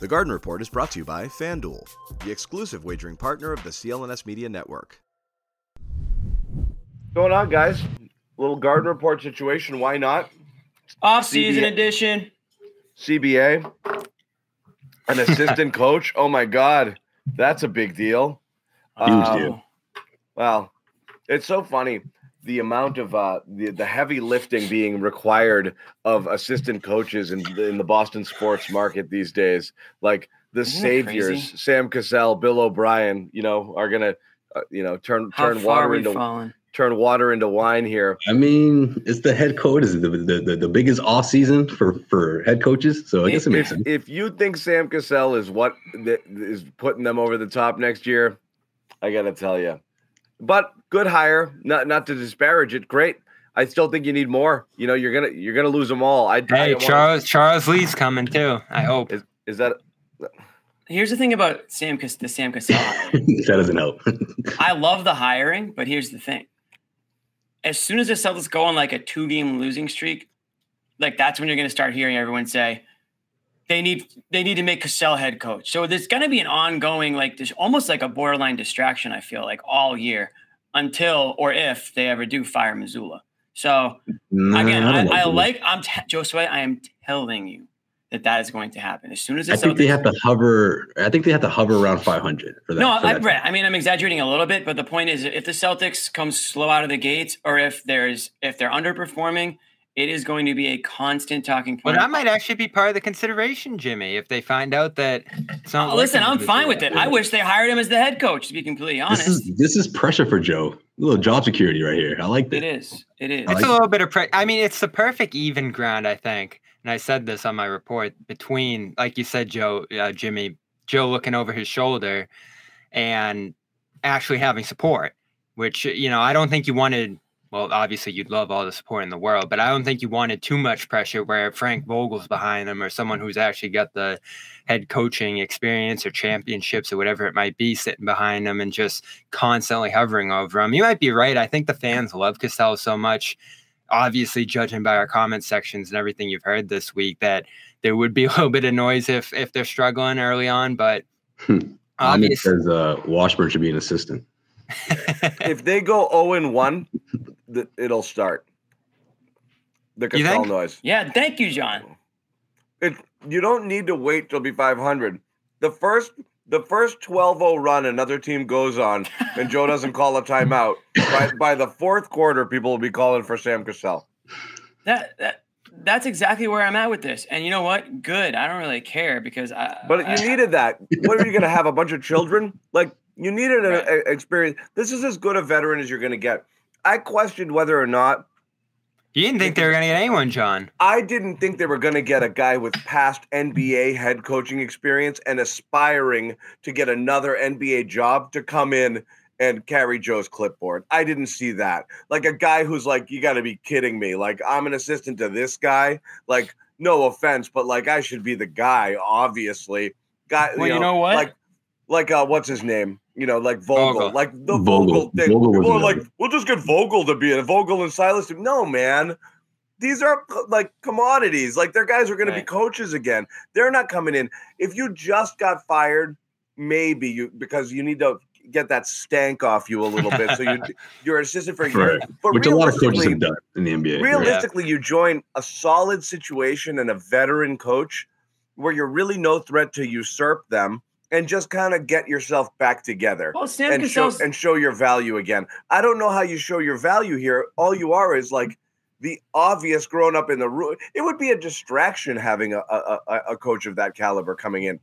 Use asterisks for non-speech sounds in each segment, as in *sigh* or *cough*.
The Garden Report is brought to you by FanDuel, the exclusive wagering partner of the CLNS Media Network. What's going on, guys? Little Garden Report situation. Why not? Off season CBA. edition. CBA, an *laughs* assistant coach. Oh my God, that's a big deal. Huge Um, deal. Well, it's so funny the amount of uh, the the heavy lifting being required of assistant coaches in in the Boston sports market these days. Like the Isn't saviors. Sam Cassell, Bill O'Brien, you know, are gonna, uh, you know, turn How turn water into fallen? turn water into wine here. I mean, it's the head coach. Is the, the, the, the biggest off season for, for head coaches. So I guess it makes If, sense. if you think Sam Cassell is what th- is putting them over the top next year, I gotta tell you. But good hire. Not not to disparage it. Great. I still think you need more. You know, you're gonna you're gonna lose them all. I, I Hey, don't wanna- Charles Charles Lee's coming too. I hope. is, is that Here's the thing about Sam Cas- the Sam Cassell. hire. *laughs* that doesn't help. I love the hiring, but here's the thing. As soon as the Celtics go on like a two game losing streak, like that's when you're going to start hearing everyone say they need they need to make Cassell head coach. So there's going to be an ongoing like there's almost like a borderline distraction. I feel like all year until or if they ever do fire Mazzulla. So again, I, don't I like I'm t- Josue. I am telling you that that is going to happen as soon as I think they have to hover. I think they have to hover around 500 for that. no, for I, that. I mean, I'm exaggerating a little bit, but the point is, if the Celtics come slow out of the gates, or if there's if they're underperforming, it is going to be a constant talking But point. that might actually be part of the consideration, Jimmy, if they find out that it's not. Oh, listen, I'm fine with it. I wish they hired him as the head coach. To be completely This honest, is this is pressure for Joe. A little job security right here. I like that. It is. It is. It's like a little bit of pressure. I mean, it's the perfect even ground, I think. And I said this on my report between, like you said, Joe, uh, Jimmy, Joe looking over his shoulder and actually having support, which, you know, I don't think you wanted. Well, obviously, you'd love all the support in the world, but I don't think you wanted too much pressure where Frank Vogel's behind him or someone who's actually got the head coaching experience or championships or whatever it might be sitting behind him and just constantly hovering over him. You might be right. I think the fans love Cassell so much obviously judging by our comment sections and everything you've heard this week that there would be *laughs* a little bit of noise if if they're struggling early on but Hmm. I mean, obviously says uh, Washburn should be an assistant. if they go 0 and 1, th- it'll start. The You noise. yeah, thank you, John. It you don't need to wait till be 500. The first the first 12-0 run another team goes on *laughs* and Joe doesn't call a timeout, by, by the fourth quarter, people will be calling for Sam Cassell. That that that's exactly where I'm at with this. And you know what? Good. I don't really care because I. But I- you needed that. What are you going to have a bunch of children? Like you needed an Right. a- experience. This is as good a veteran as you're going to get. I questioned whether or not you didn't think they were going to get anyone john I didn't think they were going to get a guy with past NBA head coaching experience and aspiring to get another NBA job to come in and carry Joe's clipboard. I didn't see that. Like a guy who's like, you got to be kidding me. Like, I'm an assistant to this guy. Like, no offense, but like, I should be the guy, obviously. Guy, Well, you know what? Like, like, uh, what's his name? You know, like Vogel, Vogel. like the Vogel. Vogel, thing. Vogel People are another. like, we'll just get Vogel to be it. Vogel and Silas. To, no, man these are like commodities. Like their guys are going to be coaches again. They're not coming in. If you just got fired, maybe you because you need to get that stank off you a little bit. So you *laughs* you're assistant for a year. Right. But Which a lot of coaches realistically, have done in the NBA. right? realistically, you join a solid situation and a veteran coach where you're really no threat to usurp them and just kind of get yourself back together well, Sam and show and show your value again. I don't know how you show your value here. All you are is like the obvious grown up in the room. It would be a distraction having a, a, a, a coach of that caliber coming in.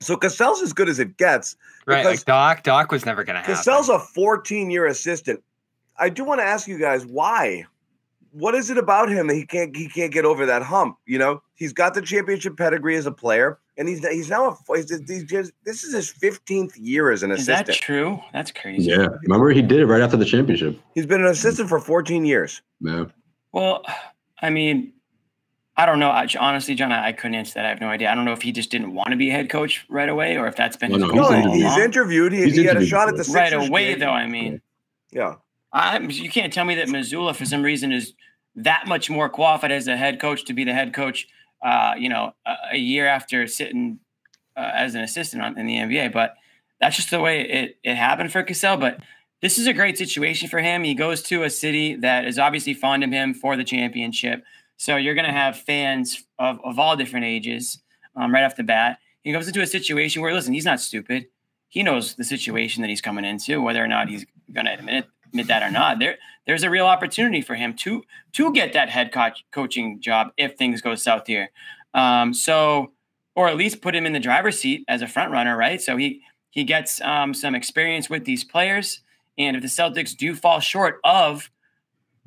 So Cassell's as good as it gets. right like doc doc was never going to happen Cassell's a 14 year assistant. I do want to ask you guys why. What is it about him that he can't he can't get over that hump? You know, he's got the championship pedigree as a player, and he's he's now a he's, he's just, this is his 15th year as an assistant. is that true? That's crazy. Yeah. Remember, he did it right after the championship. He's been an assistant for 14 years. Yeah. Well, I mean, I don't know. I, honestly, John, I, I couldn't answer that. I have no idea. I don't know if he just didn't want to be a head coach right away, or if that's been his no, goal he's No, interviewed. he's interviewed. He, He's he had a shot at the right away, game. though. I mean, Yeah, I'm, you can't tell me that Mazzulla, for some reason, is that much more qualified as a head coach to be the head coach. Uh, you know, a, a year after sitting uh, as an assistant on, in the NBA. But that's just the way it it happened for Cassell. But this is a great situation for him. He goes to a city that is obviously fond of him for the championship. So you're going to have fans of, of all different ages um, right off the bat. He goes into a situation where, listen, he's not stupid. He knows the situation that he's coming into, whether or not he's going to admit it, admit that or not. There, there's a real opportunity for him to to get that head coach coaching job if things go south here. Um, so, or at least put him in the driver's seat as a front runner, right? So he he gets um, some experience with these players. And if the Celtics do fall short of,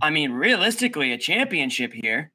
I mean, realistically, a championship here,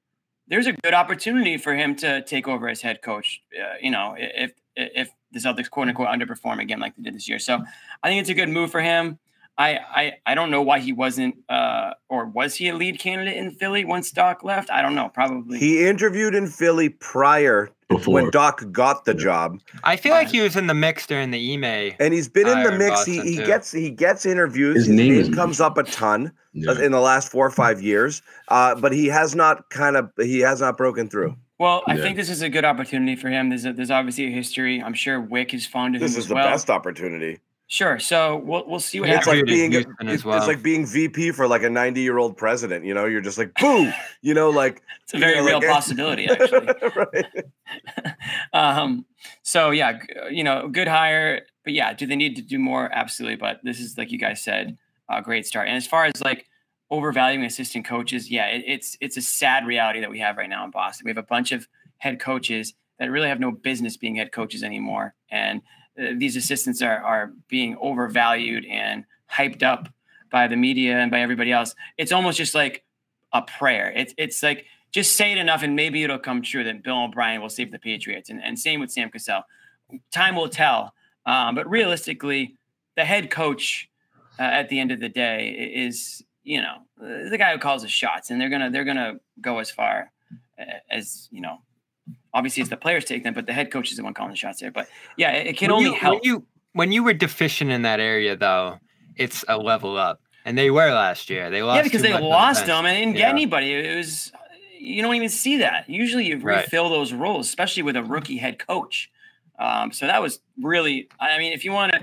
there's a good opportunity for him to take over as head coach. Uh, you know, if if the Celtics quote unquote underperform again like they did this year, so I think it's a good move for him. I I, I don't know why he wasn't, uh, or was he a lead candidate in Philly once Doc left? I don't know. Probably He interviewed in Philly prior Before. when Doc got the job, I feel like he was in the mix during the EMA, and he's been in the mix. He, Boston, he too. gets he gets interviews. His His, name name, comes up a ton Yeah. in the last four or five years, uh, but he has not kind of he has not broken through. Well, I Yeah. think this is a good opportunity for him. There's a, there's obviously a history. I'm sure Wyc is fond of This him is as the well. best opportunity. Sure. So we'll we'll see what It's happens. like being Houston it's, well. it's like being VP for like a 90 year old president. You know, you're just like boo. *laughs* You know, like It's a very you know, real like- possibility, *laughs* actually. *laughs* right. um, so yeah, you know, good hire, but yeah, do they need to do more? Absolutely. But this is like you guys said, a great start. And as far as like overvaluing assistant coaches, yeah, it, it's it's a sad reality that we have right now in Boston. We have a bunch of head coaches that really have no business being head coaches anymore, and uh, these assistants are are being overvalued and hyped up by the media and by everybody else. It's almost just like a prayer. It's it's like just say it enough and maybe it'll come true that Bill O'Brien will save the Patriots. And, and same with Sam Cassell. Time will tell. Um, but realistically, the head coach uh, at the end of the day is, you know, the guy who calls the shots, and they're gonna they're gonna go as far uh, as you know. Obviously, it's the players take them, but the head coach is the one calling the shots there. But yeah, it, it can when only you, help. When you when you were deficient in that area, though, it's a level up, and they were last year. They lost. yeah, because they lost them and didn't Yeah. get anybody. It was you don't even see that. Usually, you Right. refill those roles, especially with a rookie head coach. Um, so that was really. I mean, if you want to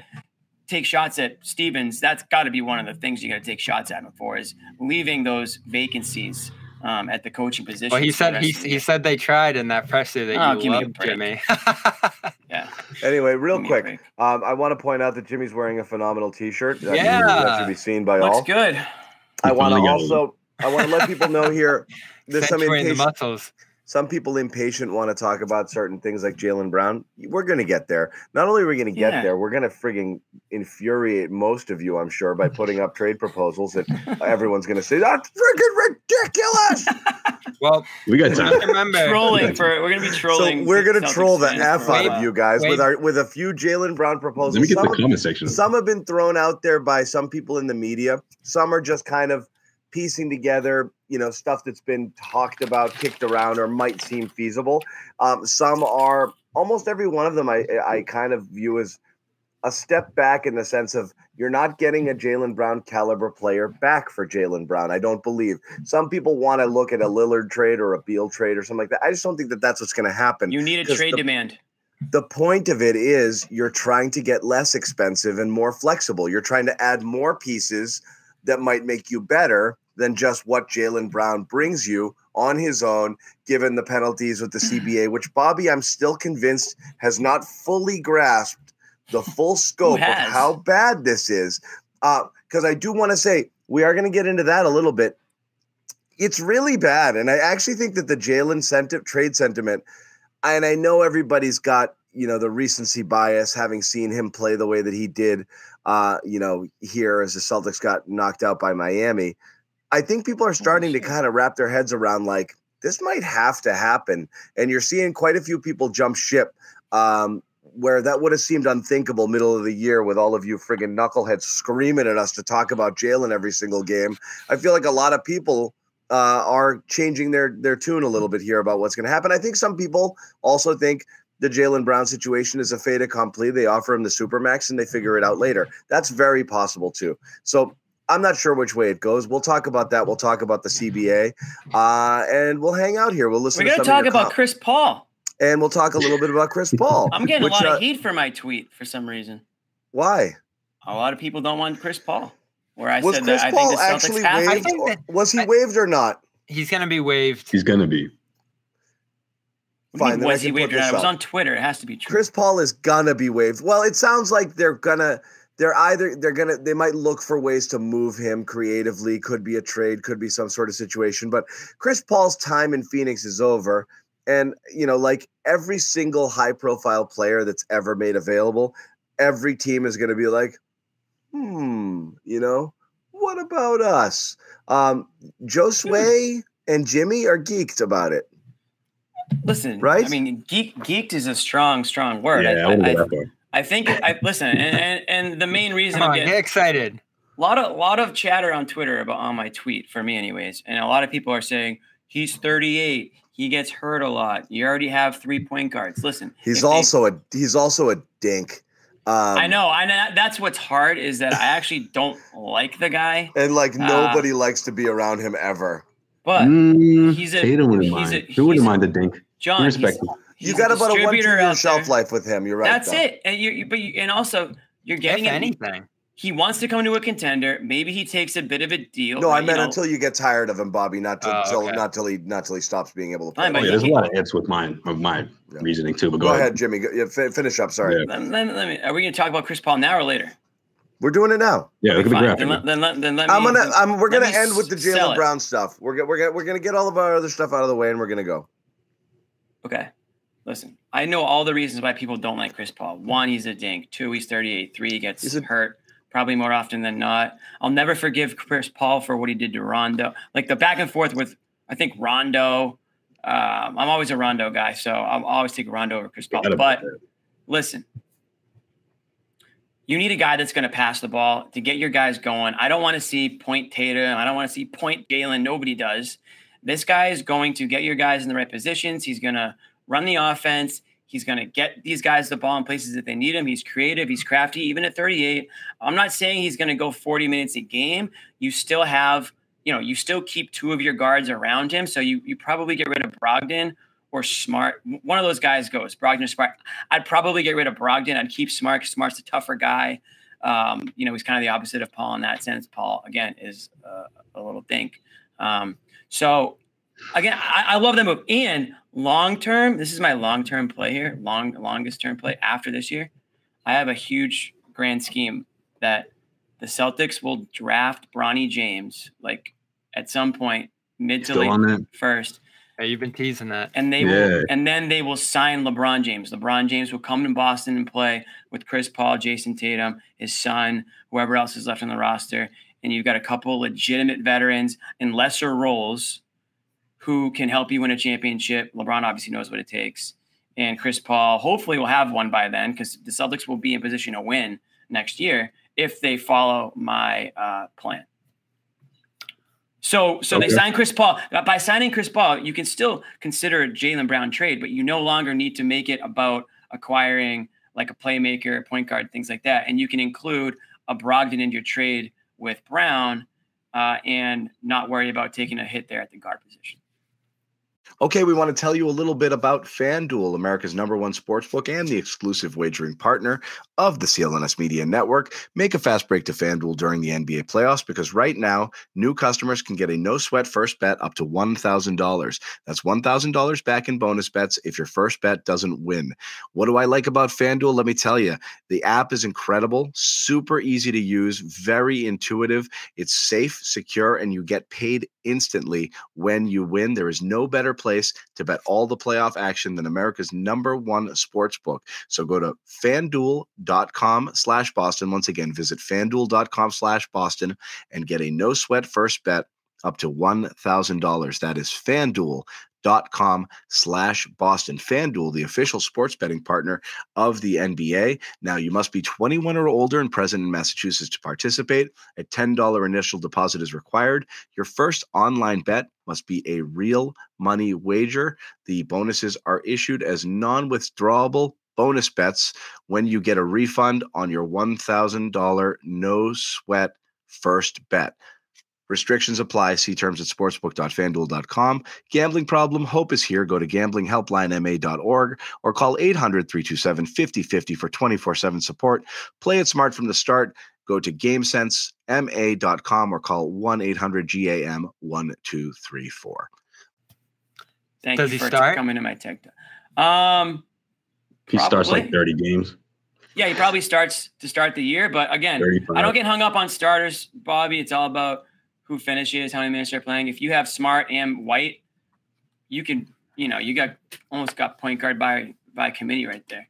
take shots at Stevens, that's got to be one of the things you got to take shots at him for is leaving those vacancies um, at the coaching position. Well, he said he, he said they tried in that presser that Oh, you give me a loved, break. Jimmy. *laughs* yeah. Anyway, real Give quick, um, I want to point out that Jimmy's wearing a phenomenal T-shirt. that- Yeah. that should be seen by Looks all. good. I want to also I want to let people know here. There's some Accentuating the impatient, muscles. Some people impatient want to talk about certain things like Jaylen Brown. We're going to get there. Not only are we going to get Yeah. there, we're going to frigging infuriate most of you, I'm sure, by putting up trade proposals that *laughs* everyone's going to say that's friggin' ridiculous. *laughs* Well, We got time. remember Trolling *laughs* for we're gonna be trolling. so we're going to troll the f out while. of you guys with our with a few Jaylen Brown proposals. Let me get Some the of- comment section. Some have been thrown out there by some people in the media. Some are just kind of piecing together, you know, stuff that's been talked about, kicked around, or might seem feasible. Um, some are almost every one of them. I I kind of view as a step back in the sense of you're not getting a Jaylen Brown caliber player back for Jaylen Brown. I don't believe. Some people want to look at a Lillard trade or a Beal trade or something like that. I just don't think that that's what's going to happen You need a trade the- demand. the point of it is you're trying to get less expensive and more flexible. You're trying to add more pieces that might make you better than just what Jaylen Brown brings you on his own, given the penalties with the CBA, which Bobby, I'm still convinced has not fully grasped the full *laughs* scope of how bad this is. Because I do want to say, we are going to get into that a little bit. It's really bad. And I actually think that the Jaylen sentiment, trade sentiment, and I know everybody's got you know the recency bias, having seen him play the way that he did, uh, you know, here as the Celtics got knocked out by Miami. I think people are starting to kind of wrap their heads around like this might have to happen, and you're seeing quite a few people jump ship. Um, where that would have seemed unthinkable middle of the year with all of you friggin' knuckleheads screaming at us to talk about Jaylen every single game. I feel like a lot of people uh, are changing their their tune a little bit here about what's going to happen. I think some people also think the Jaylen Brown situation is a fait accompli. They offer him the supermax and they figure it out later. That's very possible too. So I'm not sure which way it goes. We'll talk about that. We'll talk about the CBA, uh, and we'll hang out here. We'll listen. We're to gonna talk about com- Chris Paul. and we'll talk a little bit about Chris Paul. *laughs* I'm getting which, a lot uh, of heat for my tweet for some reason. Why A lot of people don't want Chris Paul. Where I was said Chris that I think the Celtics actually have to. I think that- was he I- waived or not? He's gonna be waived. He's gonna be. What do you Fine, I was he can waived or not? It was on Twitter. It has to be true. Chris Paul is gonna be waived. Well, it sounds like they're gonna they're either they're gonna they might look for ways to move him creatively, could be a trade, could be some sort of situation. But Chris Paul's time in Phoenix is over. And you know, like every single high profile player that's ever made available, every team is gonna be like, hmm, you know, what about us? Um Josue and Jimmy are geeked about it. Listen, Right? I mean, geek, geeked is a strong, strong word. Yeah, I, I, I, I, that far. I think. I listen, and, *laughs* and and the main reason Come I'm on, getting get excited. a lot of lot of chatter on Twitter about on my tweet for me, anyways, and a lot of people are saying he's 38. He gets hurt a lot. You already have three point guards. Listen, He's if they- also a he's also a dink. Um, I know. I know. That's what's hard is that I actually don't like the guy, and like Uh, nobody likes to be around him ever. but Mm, he's a- Tatum wouldn't he's mind. a- Who wouldn't he's a- mind the dink? John, We he's, respect him. He's you got about a one year shelf life with him. You're right. That's though. it. And you, you, but you, and also you're getting it. anything, He wants to come to a contender. Maybe he takes a bit of a deal. No, I you meant know. until you get tired of him, Bobby. Not till, Oh, till okay. not till he not till he stops being able to play. Fine, Oh, yeah, there's a he- lot of ifs with mine of my Yeah. reasoning too. But go, go, ahead, Jimmy. Go, yeah, fi- finish up. Sorry, Yeah. Let, let, let me. Are we going to talk about Chris Paul now or later? we're doing it now. Yeah, look at the Fine. graphic. Then, let- then, let- then let me. I'm gonna. then I'm, we're gonna end with the Jaylen. Brown stuff. We're gonna we're gonna we're gonna get all of our other stuff out of the way, and we're gonna go. Okay. Listen, I know all the reasons why people don't like Chris Paul. One, he's a dink. Two, he's 38. Three, he gets a- hurt probably more often than not. I'll never forgive Chris Paul for what he did to Rondo. Like the back and forth with, I think Rondo. Um, I'm always a Rondo guy, so I'll always take Rondo over Chris Paul. But listen, you need a guy that's going to pass the ball to get your guys going. I don't want to see point Tatum. I don't want to see point Jaylen. Nobody does. This guy is going to get your guys in the right positions. He's going to run the offense. He's going to get these guys the ball in places that they need him. He's creative. He's crafty, even at 38. I'm not saying he's going to go 40 minutes a game. You still have, you know, you still keep two of your guards around him. So you you probably get rid of Brogdon or Smart. One of those guys goes Brogdon or Smart. I'd probably get rid of Brogdon. I'd keep Smart. Smart's a tougher guy. Um, you know, he's kind of the opposite of Paul in that sense. Paul, again, is uh, a little dink. Um, so, again, I, I love that move. And long term, this is my long term play here, long longest term play after this year. I have a huge grand scheme that the Celtics will draft Bronny James like at some point mid to Still on late that? first Hey, you've been teasing that. and they Yeah. will and then they will sign LeBron James. LeBron James will come to Boston and play with Chris Paul, Jayson Tatum, his son, whoever else is left on the roster, and you've got a couple legitimate veterans in lesser roles who can help you win a championship. LeBron obviously knows what it takes. And Chris Paul hopefully will have one by then because the Celtics will be in position to win next year if they follow my uh, plan. So, so they Okay. sign Chris Paul. By signing Chris Paul, you can still consider a Jaylen Brown trade, but you no longer need to make it about acquiring like a playmaker, point guard, things like that. And you can include a Brogdon in your trade with Brown uh, and not worry about taking a hit there at the guard position. Okay, we want to tell you a little bit about FanDuel, America's number one sportsbook and the exclusive wagering partner of the CLNS Media Network. Make a fast break to FanDuel during the NBA playoffs because right now, new customers can get a no sweat first bet up to $1,000. That's $1,000 back in bonus bets if your first bet doesn't win. What do I like about FanDuel? Let me tell you, the app is incredible, super easy to use, very intuitive. It's safe, secure, and you get paid instantly when you win. There is no better place to bet all the playoff action than America's number one sports book. So go to fanduel.com slash Boston. Once again, visit fanduel.com slash Boston and get a no sweat first bet up to $1,000. That is fanduel.com slash Boston. FanDuel, the official sports betting partner of the NBA. Now, you must be 21 or older and present in Massachusetts to participate. A $10 initial deposit is required. Your first online bet must be a real money wager. The bonuses are issued as non withdrawable bonus bets when you get a refund on your $1,000 no sweat first bet. Restrictions apply. See terms at sportsbook.fanduel.com. Gambling problem? Hope is here. Go to gamblinghelplinema.org or call 800 327 5050 for 24 7 support. Play it smart from the start. Go to gamesensema.com or call 1 800 GAM 1234. Thank Does you he for start? coming to my TikTok. Um, He starts like 30 games. yeah, he probably starts to start the year, but again, 35. I don't get hung up on starters, Bobby. It's all about who finishes, how many minutes they're playing. If you have Smart and White, you can, you know, you got almost got point guard by by committee right there.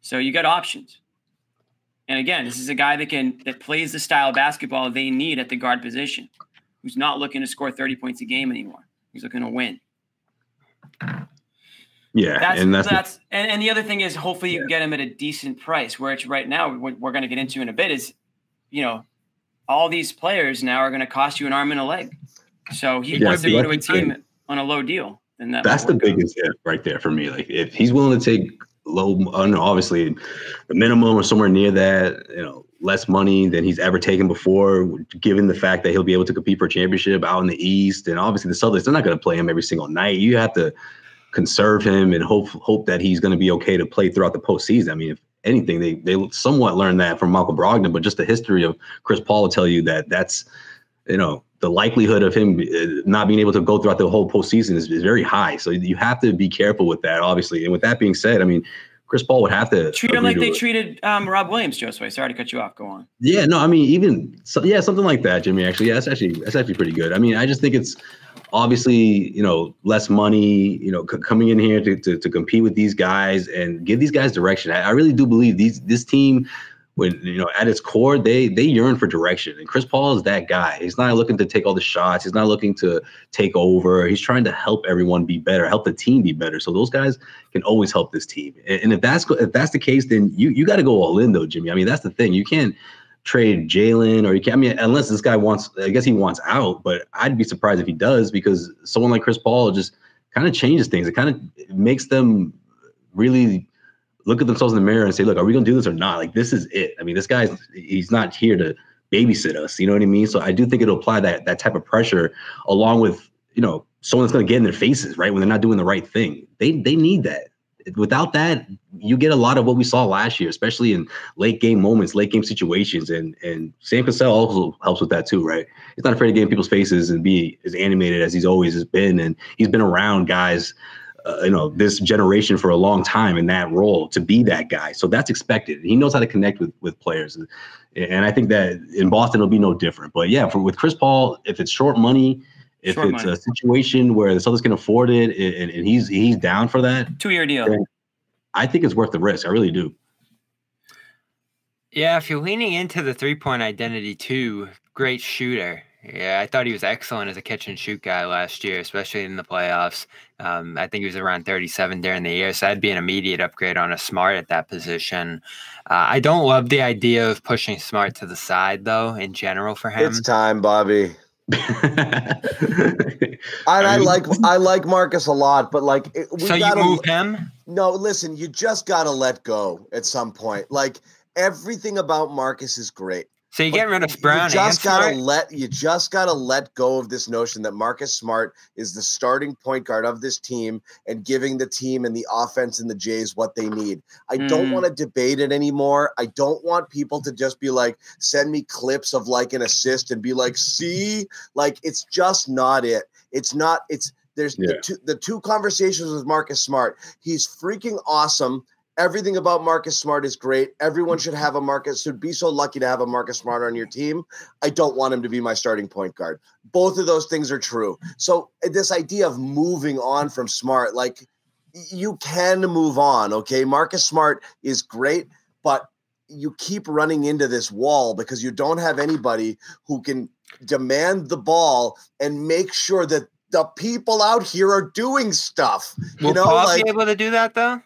So you got options. And again, this is a guy that can that plays the style of basketball they need at the guard position, who's not looking to score 30 points a game anymore. He's looking to win. Yeah, That's and that's, that's, and, and the other thing is hopefully you can get him at a decent price. Where it's right now, what we're going to get into in a bit is, you know, all these players now are going to cost you an arm and a leg. So he Yeah, wants to go to a the on a low deal. Then that that's the biggest if right there for me. Like if he's willing to take low, obviously the minimum or somewhere near that, you know, less money than he's ever taken before, given the fact that he'll be able to compete for a championship out in the East, and obviously the Celtics, they're not going to play him every single night. You have to conserve him and hope hope that he's going to be okay to play throughout the postseason. I mean, if anything, they they somewhat learned that from Michael Brogdon, but just the history of Chris Paul will tell you that that's you know the likelihood of him uh, not being able to go throughout the whole postseason is, is very high. So you have to be careful with that, obviously. And with that being said, I mean, Chris Paul would have to Treat him like they it. treated um, Rob Williams, Josue. Sorry to cut you off. Go on. Yeah, no, I mean, even so, yeah, something like that, Jimmy. Actually, yeah, that's actually that's actually pretty good. I mean, I just think it's obviously you know less money, you know, c- coming in here to, to to compete with these guys and give these guys direction. I, I really do believe these this team, when you know at its core, they they yearn for direction, and Chris Paul is that guy. He's not looking to take all the shots. He's not looking to take over. He's trying to help everyone be better, help the team be better. So those guys can always help this team. And, and if that's if that's the case, then you you got to go all in though, Jimmy. I mean, that's the thing. You can't trade Jaylen or you can't. I mean unless this guy wants I guess he wants out, but I'd be surprised if he does because someone like Chris Paul just kind of changes things. It kind of makes them really look at themselves in the mirror and say, look, are we gonna do this or not? Like this is it. I mean, this guy's he's not here to babysit us. You know what I mean? So I do think it'll apply that that type of pressure along with, you know, someone that's gonna get in their faces, right? When they're not doing the right thing. They they need that. Without that, you get a lot of what we saw last year, especially in late game moments, late game situations, and and Sam Cassell also helps with that too, right? He's not afraid to get in people's faces and be as animated as he's always has been, and he's been around guys, uh, you know, this generation for a long time in that role to be that guy. So that's expected. He knows how to connect with with players, and, and I think that in Boston it'll be no different. But yeah, for with Chris Paul, if it's short money. If Short it's money. a situation where the Celtics can afford it and, and he's he's down for that, Two year deal. I think it's worth the risk. I really do. Yeah, if you're leaning into the three point identity too, great shooter. Yeah, I thought he was excellent as a catch and shoot guy last year, especially in the playoffs. Um, I think he was around 37 during the year, so that'd be an immediate upgrade on a smart at that position. Uh, I don't love the idea of pushing smart to the side, though, in general for him. It's time, Bobby. *laughs* I And I like I like Marcus a lot, but like it- we so gotta move him? no. Listen, you just gotta let go at some point. Like everything about Marcus is great. So you get rid of Brown you and just gotta Smart? let you just gotta let go of this notion that Marcus Smart is the starting point guard of this team and giving the team and the offense and the Jays what they need. I don't Mm. want to debate it anymore. I don't want people to just be like send me clips of like an assist and be like, see, like it's just not it. It's not. It's there's Yeah. the two the two conversations with Marcus Smart. He's freaking awesome. Everything about Marcus Smart is great. Everyone should have a Marcus, should be so lucky to have a Marcus Smart on your team. I don't want him to be my starting point guard. Both of those things are true. So, uh, this idea of moving on from Smart, like you can move on, okay? Marcus Smart is great, but you keep running into this wall because you don't have anybody who can demand the ball and make sure that the people out here are doing stuff. Will you know, Paul like be able to do that, though?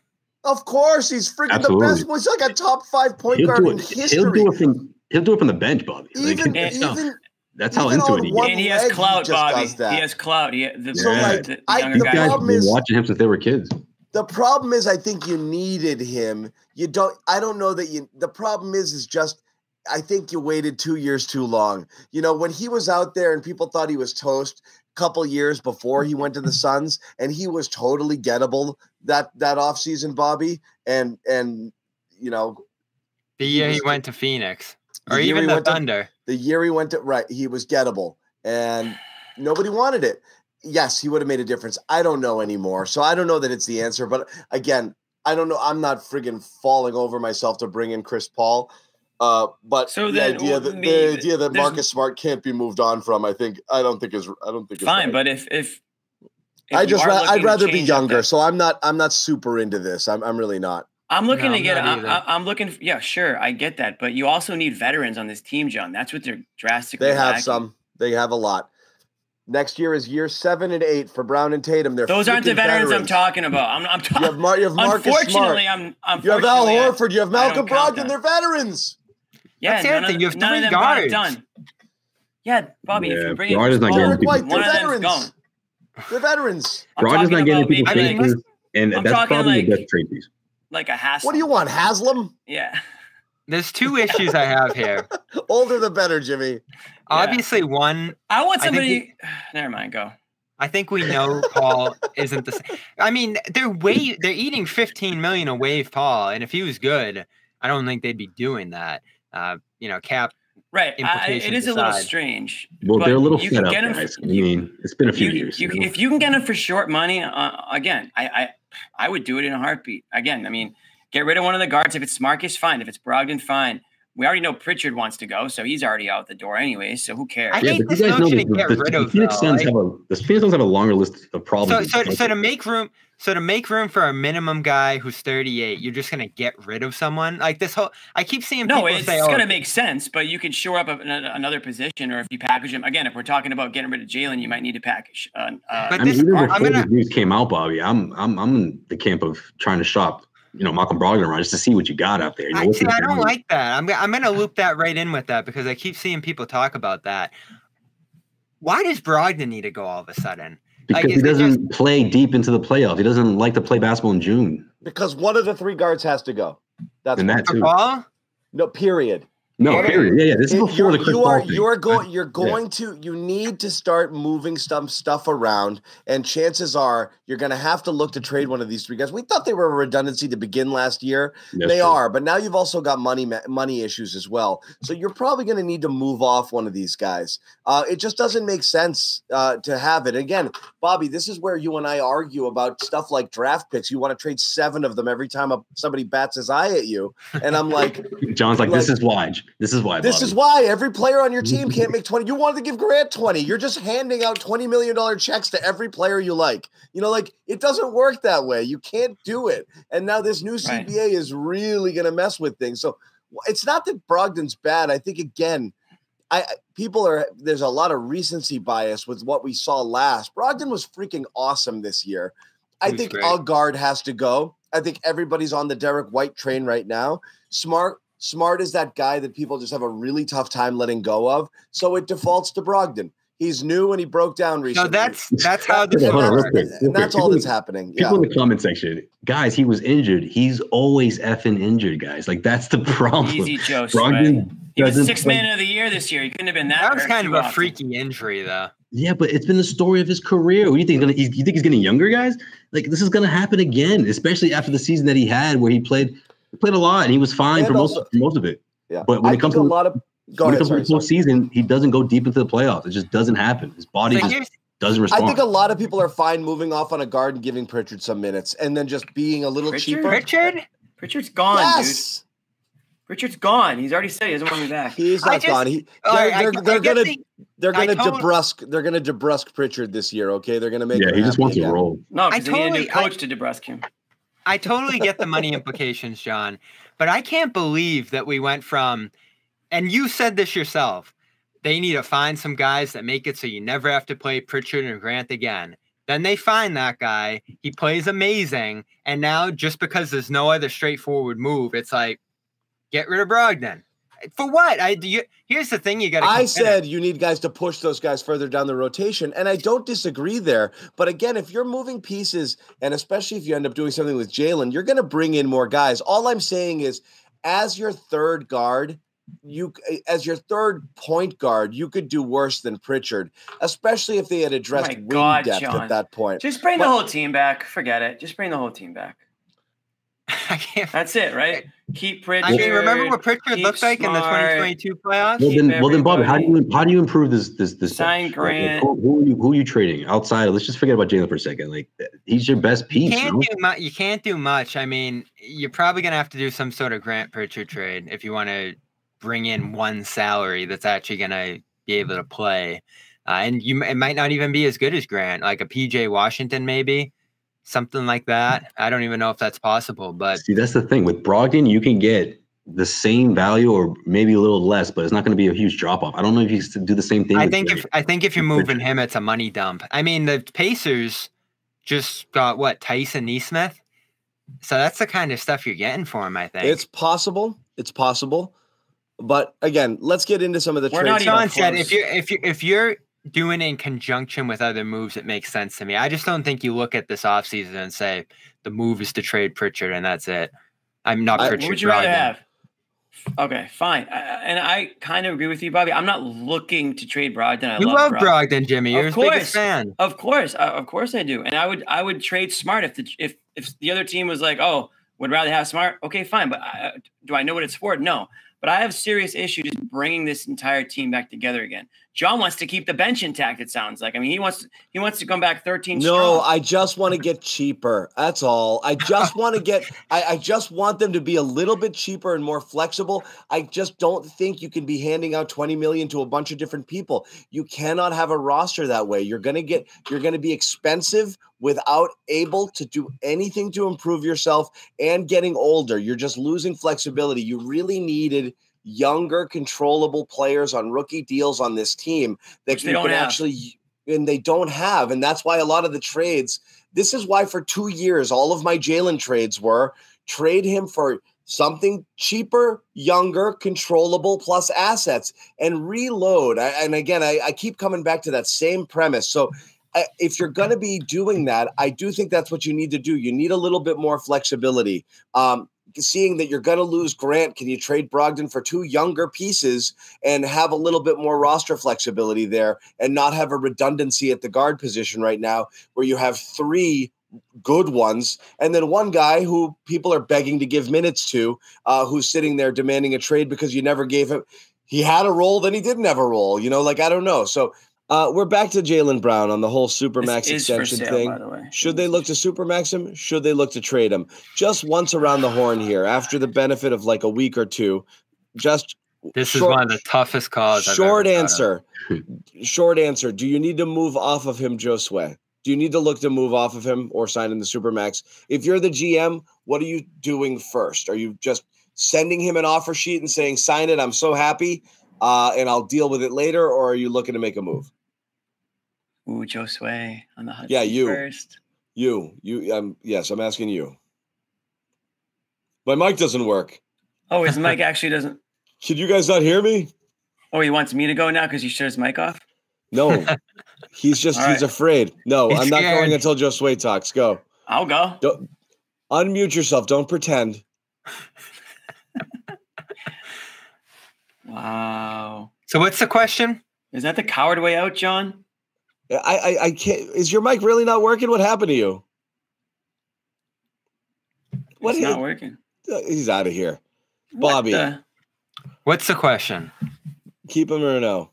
Of course, he's freaking Absolutely. the best. He's like a top five point he'll guard do in history. He'll do it from he'll do it from the bench, Bobby. Like, even, *laughs* that's how- even that's how even into it he is. gets. And he has leg, he clout, Bobby. does that. He has clout. He, the, So, Yeah. like, the, the I- the These guys. guys have problem been is- watching him since they were kids. the problem is, I think you needed him. You don't. I don't know that you. The problem is, is just. I think you waited two years too long. You know, when he was out there and people thought he was toast a couple years before he went to the mm-hmm. Suns, and he was totally gettable that that offseason, Bobby. And and you know, The year he was- went to Phoenix, or year even the went to- Thunder. the year he went to right, he was gettable, and nobody wanted it. Yes, he would have made a difference. I don't know anymore, so I don't know that it's the answer. But again, I don't know. I'm not friggin' falling over myself to bring in Chris Paul. Uh, but So the then, idea well, that the- the idea that Marcus Smart can't be moved on from, I think, I don't think is, I don't think is Fine, right. but if if, if I just, ra- I'd rather be younger, that- so I'm not, I'm not super into this. I'm, I'm really not. I'm looking No, to get. I'm. I'm I'm looking. Yeah, sure, I get that, but you also need veterans on this team, John. That's what they're drastically. They have lacking. some. They have a lot. Next year is year seven and eight for Brown and Tatum. They're Those aren't the freaking veterans, I'm talking about. I'm. I'm You talking. have, Mar- you have Marcus Unfortunately, Smart. I'm. You have Al Horford. You have Malcolm don't Brogdon. They're veterans. Yeah, That's the other thing, you have none of three them got it guards. done. Yeah, Bobby, if Yeah, you bring in Brogdon's not getting Derek people White. one They're of them's veterans. gone. They're veterans. I'm Rogers not getting about people maybe I mean, favors, and I'm that's talking probably the like- best trade piece. like a hassle. What do you want, Haslem? Yeah. There's two issues I have here. *laughs* Older the better, Jimmy. Obviously, one I want I think somebody. *sighs* Never mind. Go. I think we know Paul isn't the same. I mean, they're way they're eating 15 million a wave Paul, and if he was good, I don't think they'd be doing that. Uh, you know, Cap. Right. I, it Implications is a little strange. Well, they're a little you fed can up, get him. guys. I mean, it's been a few you, years. you- you know? if you can get them for short money, uh, again, I, I I would do it in a heartbeat. Again, I mean, get rid of one of the guards. If it's Marcus, fine. If it's Brogdon, fine. We already know Pritchard wants to go, so he's already out the door anyway. So who cares? I yeah, hate but this you guys know notion that to get the, rid the of, Phoenix though, Suns have a the Phoenix Suns have a longer list of problems. so, than so to make room, so to make room for a minimum guy who's 38, you're just gonna get rid of someone like this whole. I keep seeing no, people it's say, "Oh, going to make sense, but you can shore up a, an- another position, or if you package him again. If we're talking about getting rid of Jaylen, you might need to package. Uh, uh, But I mean, this- even I'm before gonna- the news came out, Bobby, I'm I'm I'm in the camp of trying to shop, you know, Malcolm Brogdon around just to see what you got out there. You know, I, see, I don't like that. I'm, I'm going to loop that right in with that because I keep seeing people talk about that. Why does Brogdon need to go all of a sudden? Like, because he doesn't play deep into the playoff. He doesn't like to play basketball in June. Because one of the three guards has to go. That's And why. that For too. Paul? no period. No, Yeah. period. Yeah, yeah. This is before you're, the Chris you are Paul thing. you're going you're going to you need to start moving some stuff around and chances are you're going to have to look to trade one of these three guys we thought they were a redundancy to begin last year That's they true. are but now you've also got money money issues as well so you're probably going to need to move off one of these guys uh, it just doesn't make sense uh, to have it again bobby this is where you and i argue about stuff like draft picks you want to trade seven of them every time a, somebody bats his eye at you and i'm like *laughs* John's like, this like- is why. This is why. this Bobby. is why every player on your team can't make 20. You wanted to give Grant 20. You're just handing out $20 million checks to every player you like. You know, like it doesn't work that way. You can't do it. And now this new Right. CBA is really going to mess with things. So it's not that Brogdon's bad. I think, again, I people are there's a lot of recency bias with what we saw last. Brogdon was freaking awesome this year. I think great. a guard has to go. I think everybody's on the Derek White train right now. Smart, smart is that guy that people just have a really tough time letting go of. So it defaults to Brogdon. He's new and he broke down No, recently. that's *laughs* that's how this Hold on, real works. quick, real and that's quick. all that's happening. People Yeah. in the comment section, guys, he was injured. He's always effing injured, guys. Like that's the *laughs* problem. easy Joe Brogdon He was doesn't six play- man of the year this year. He couldn't have been that. That was kind of a often. freaky injury, though. Yeah, but it's been the story of his career. What do you think? He's gonna, you think he's getting younger, guys? Like this is gonna happen again, especially after the season that he had, where he played he played a lot and he was fine And for most for most of it. Yeah. But when I it comes to a lot of go when it ahead. comes Sorry, to sorry. the postseason, he doesn't go deep into the playoffs. It just doesn't happen. His body So just doesn't respond. I think a lot of people are fine moving off on a guard and giving Pritchard some minutes and then just being a little Pritchard? cheaper. Richard. Pritchard's gone, dude. yes. Pritchard's gone. He's already said he doesn't want me back. He's I not just- gone. He, they're right, they're, I they're get gonna the- they're gonna totally- debrusque they're gonna debrusque Pritchard this year. Okay, they're gonna make. yeah, him he just happy wants to roll. No, I because they need a totally- new I- coach to debrusque him. I totally get the money implications, John, but I can't believe that we went from, and you said this yourself, they need to find some guys that make it so you never have to play Pritchard and Grant again. Then they find that guy, he plays amazing, and now just because there's no other straightforward move, it's like, get rid of Brogdon. For what? I do you here's the thing you gotta I said you need guys to push those guys further down the rotation, and I don't disagree there. But again, if you're moving pieces, and especially if you end up doing something with Jaylen, you're going to bring in more guys. All I'm saying is, as your third guard, you as your third point guard, you could do worse than Pritchard, especially if they had oh addressed my wing God, depth John. at that point. Just bring But- the whole team back. Forget it. Just bring the whole team back. *laughs* I can't. That's it, *laughs* right? Keep Pritchard. I mean, remember what Pritchard keep looked like in the 2022 playoffs? Well then, well then, Bobby, how do you how do you improve this this this Sign bench? Like, Grant. Who, who are you who are you trading outside? of- Let's just forget about Jaylen for a second. Like he's your best You piece. can't no? do much. You can't do much. I mean, you're probably gonna have to do some sort of Grant Pritchard trade if you want to bring in one salary that's actually gonna be able to play. Uh, and you, it might not even be as good as Grant, like a PJ Washington, maybe something like that. I don't even know if that's possible, but See, that's the thing with Brogdon. You can get the same value or maybe a little less, but it's not going to be a huge drop off. I don't know if you can do the same thing. I think Grant. if I think if you're moving him, it's a money dump. I mean, the Pacers just got what Tyson Nesmith, so that's the kind of stuff you're getting for him. I think. It's possible. It's possible. But again, let's get into some of the We're trades. not even Sean said if you're if you if you're doing it in conjunction with other moves, it makes sense to me. I just don't think you look at this offseason and say the move is to trade Pritchard and that's it. I'm not I- Pritchard. What would you rather Brogdon. have? Okay, fine. I, I- and I kind of agree with you, Bobby. I'm not looking to trade Brogdon. I You love, love Brogdon. Brogdon, Jimmy. Of You're his course. biggest fan. Of course, uh, of course I do. And I would I would trade Smart if the if if the other team was like, oh, would rather have Smart. Okay, fine. But I, do I know what it's for? No. But I have serious issues bringing this entire team back together again. John wants to keep the bench intact. It sounds like. I mean, he wants he wants to come back 13. No, strong. I just want to get cheaper. That's all. I just want to get. I, I just want them to be a little bit cheaper and more flexible. I just don't think you can be handing out twenty million to a bunch of different people. You cannot have a roster that way. You're gonna get. You're gonna be expensive without able to do anything to improve yourself and getting older. You're just losing flexibility. You really needed younger, controllable players on rookie deals on this team that you don't can have. actually and they don't have. And that's why a lot of the trades, this is why for two years, all of my Jaylen trades were trade him for something cheaper, younger, controllable, plus assets and reload. I, and again, I, I keep coming back to that same premise. So I, if you're going to be doing that, I do think that's what you need to do. You need a little bit more flexibility. Um, seeing that you're going to lose Grant, can you trade Brogdon for two younger pieces and have a little bit more roster flexibility there and not have a redundancy at the guard position right now where you have three good ones and then one guy who people are begging to give minutes to uh, who's sitting there demanding a trade because you never gave him he had a role then he didn't have a role you know like i don't know. So uh, we're back to jaylen brown on the whole supermax This is for extension sale, thing by the way. should they look to supermax him? Should they look to trade him? Just once around the horn here, after the benefit of like a week or two. Just This is Short- one of the toughest calls. I've short ever answer. short answer. Do you need to move off of him, Josue? Do you need to look to move off of him or sign in the supermax? If you're the GM, what are you doing first? Are you just sending him an offer sheet and saying, "Sign it"? I'm so happy, uh, and I'll deal with it later, or are you looking to make a move? Ooh, Josue on the hot Yeah, you. first. You, you, um, yes, I'm asking you. My mic doesn't work. Oh, his mic *laughs* actually doesn't. Can you guys not hear me? Oh, he wants me to go now because he shut his mic off. No, *laughs* he's just All he's afraid. No, He's I'm not scared. going until Josue talks. Go. I'll go. Don't unmute yourself. Don't pretend. *laughs* Wow. So what's the question? Is that the coward way out, John? I, I I can't. Is your mic really not working? What happened to you? What it's is- not working. Uh, He's out of here. What Bobby. the- What's the question? Keep him or no?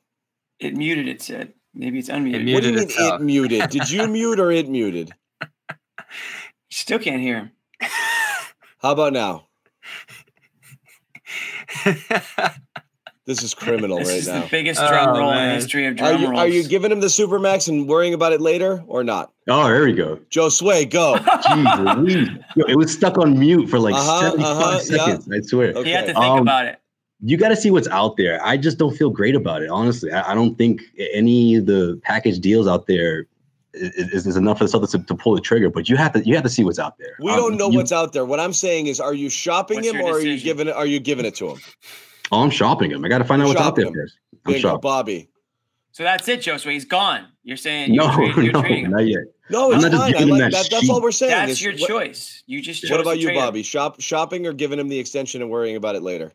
It muted. It said maybe it's unmuted. It What do you Muted mean itself. it muted? *laughs* Did you mute or it muted? Still can't hear him. How about now? *laughs* This is criminal This right is now. the biggest drum Oh, roll in the history of Are you rolls. are you giving him the supermax and worrying about it later or not? Oh, there we go. Josue, go. *laughs* Jeez, Yo, it was stuck on mute for like Uh-huh, 75 uh-huh, yeah. seconds. I swear. Okay. He had to think Um, about it. You got to see what's out there. I just don't feel great about it. Honestly, I, I don't think any of the package deals out there is, is enough for the Celtics to, to pull the trigger. But you have to you have to see what's out there. We Um, don't know you- what's out there. What I'm saying is, are you shopping him your or are you giving it? Are you giving it to him? Oh, I'm shopping him. I got to find out You're what's out there him. first. I'm Bingo, shopping. Bobby. So that's it, Joe. So he's gone. You're saying you're, *laughs* No, trading, you're no, trading not yet. No, I'm not just fine. I giving like that that. That's all we're saying. That's is your what, choice. You just chose What about you, trade him. Bobby? Shop shopping or giving him the extension and worrying about it later?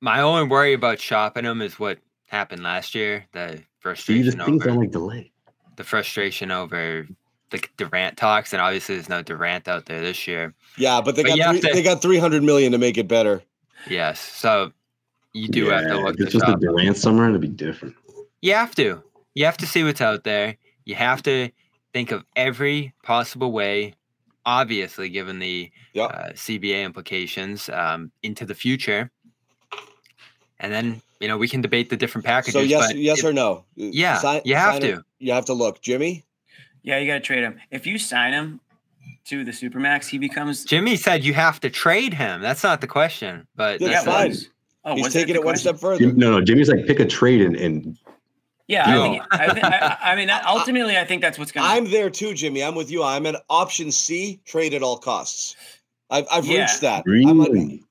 my only worry about shopping him is what happened last year. The See, frustration the things over don't like delay. the frustration over the Durant talks, and obviously there's no Durant out there this year. Yeah, but they But got three, to- they got three hundred million to make it better. Yes, so you do have to look if it's to just a shop. Durant summer, it'd be different. You have to. You have to see what's out there. You have to think of every possible way, obviously, given the Yep. uh, CBA implications um, into the future. And then, you know, we can debate the different packages. So yes, but yes if- or no? Yeah, Sign- you have sign him- to. You have to look, Jimmy. Yeah, you got to trade him. If you sign him to the supermax, he becomes. Jimmy said you have to trade him. That's not the question, but Yeah, Yeah, that's fine. was- Oh, He's taking the it one question? step further. Jim, no, no. Jimmy's like pick a trade and, and Yeah, I, think, I, think, I, I mean, *laughs* ultimately, I think that's what's going to. I'm there too, Jimmy. I'm with you. I'm at option C, trade at all costs. I've, I've Yeah. reached that. I'm like, really.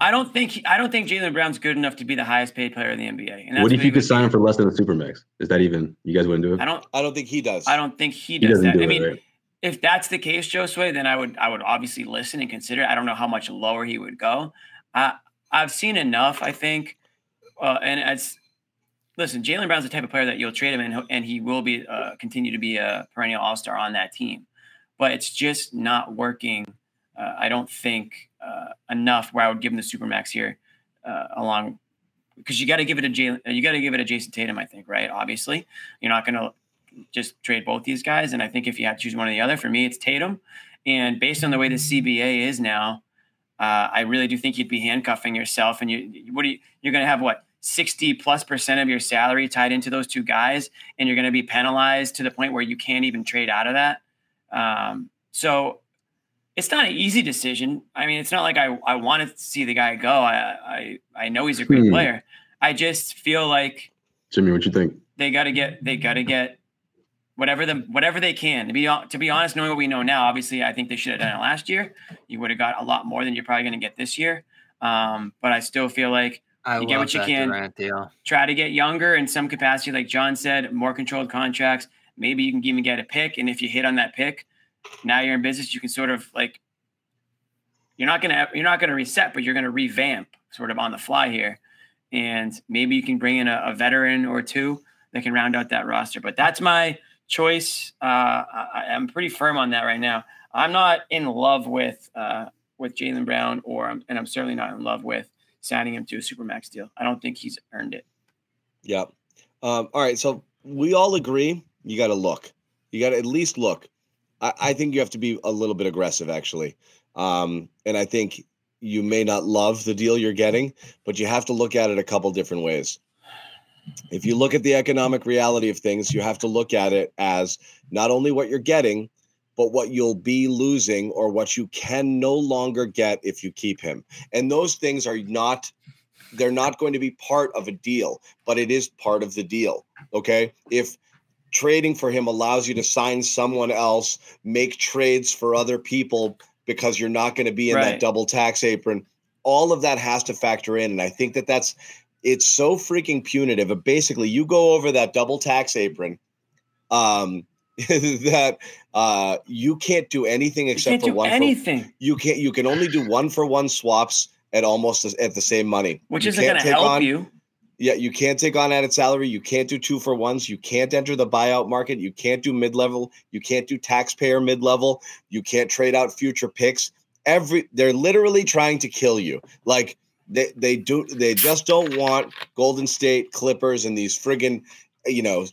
I don't think. he- I don't think Jaylen Brown's good enough to be the highest paid player in the NBA. And What if he you could would sign him for less than a supermax? Is that even you guys wouldn't do it? I don't. I don't think he does. I don't think he he does doesn't that. do I it. mean, right? If that's the case, Sway, then I would I would obviously listen and consider. I don't know how much lower he would go. Uh, I've seen enough, I think, uh, and it's listen. Jaylen Brown's the type of player that you'll trade him and and he will be uh, continue to be a perennial All Star on that team, but it's just not working. Uh, I don't think uh, enough where I would give him the supermax here uh, along because you got to give it a Jaylen, you got to give it a Jayson Tatum. I think right. Obviously, you're not going to just trade both these guys. And I think if you had to choose one or the other, for me, it's Tatum. And based on the way the CBA is now, uh, I really do think you'd be handcuffing yourself. And you, what do you, you're going to have what 60 plus percent of your salary tied into those two guys, and you're going to be penalized to the point where you can't even trade out of that. Um, so it's not an easy decision. I mean, it's not like I, I want to see the guy go. I, I, I know he's a great Hmm. player. I just feel like Jimmy, what you think? they got to get they got to get whatever them whatever they can. To be to be honest knowing what we know now obviously i think they should have done it last year. You would have got a lot more than you're probably going to get this year. Um, but i still feel like I You get what you can. Deal. try to get younger in some capacity like john said more controlled contracts. Maybe you can even get a pick and if you hit on that pick now you're in business you can sort of like you're not going to you're not to reset but you're going to revamp sort of on the fly here. And maybe you can bring in a, a veteran or two that can round out that roster. But that's my choice uh, I, i'm pretty firm on that right now i'm not in love with uh, with jaylen brown or and i'm certainly not in love with signing him to a supermax deal i don't think he's earned it Yeah. Um, all right. So we all agree you got to look. You got to at least look. I, I think you have to be a little bit aggressive, actually. Um, and I think you may not love the deal you're getting, but you have to look at it a couple different ways. If you look at the economic reality of things, you have to look at it as not only what you're getting, but what you'll be losing or what you can no longer get if you keep him. And those things are not they're not going to be part of a deal, but it is part of the deal. Okay. If trading for him allows you to sign someone else, make trades for other people because you're not going to be in that double tax apron, all of that has to factor in. And I think that that's it's so freaking punitive. But basically, you go over that double tax apron. Um, *laughs* that uh you can't do anything except for one for, anything you can't you can only do one for one swaps at almost at the same money which You isn't going to help on- you yeah, you can't take on added salary. You can't do two for ones. You can't enter the buyout market. You can't do mid level. You can't do taxpayer mid level. You can't trade out future picks. Every they're literally trying to kill you. Like they they do they just don't want Golden State Clippers and these friggin' you know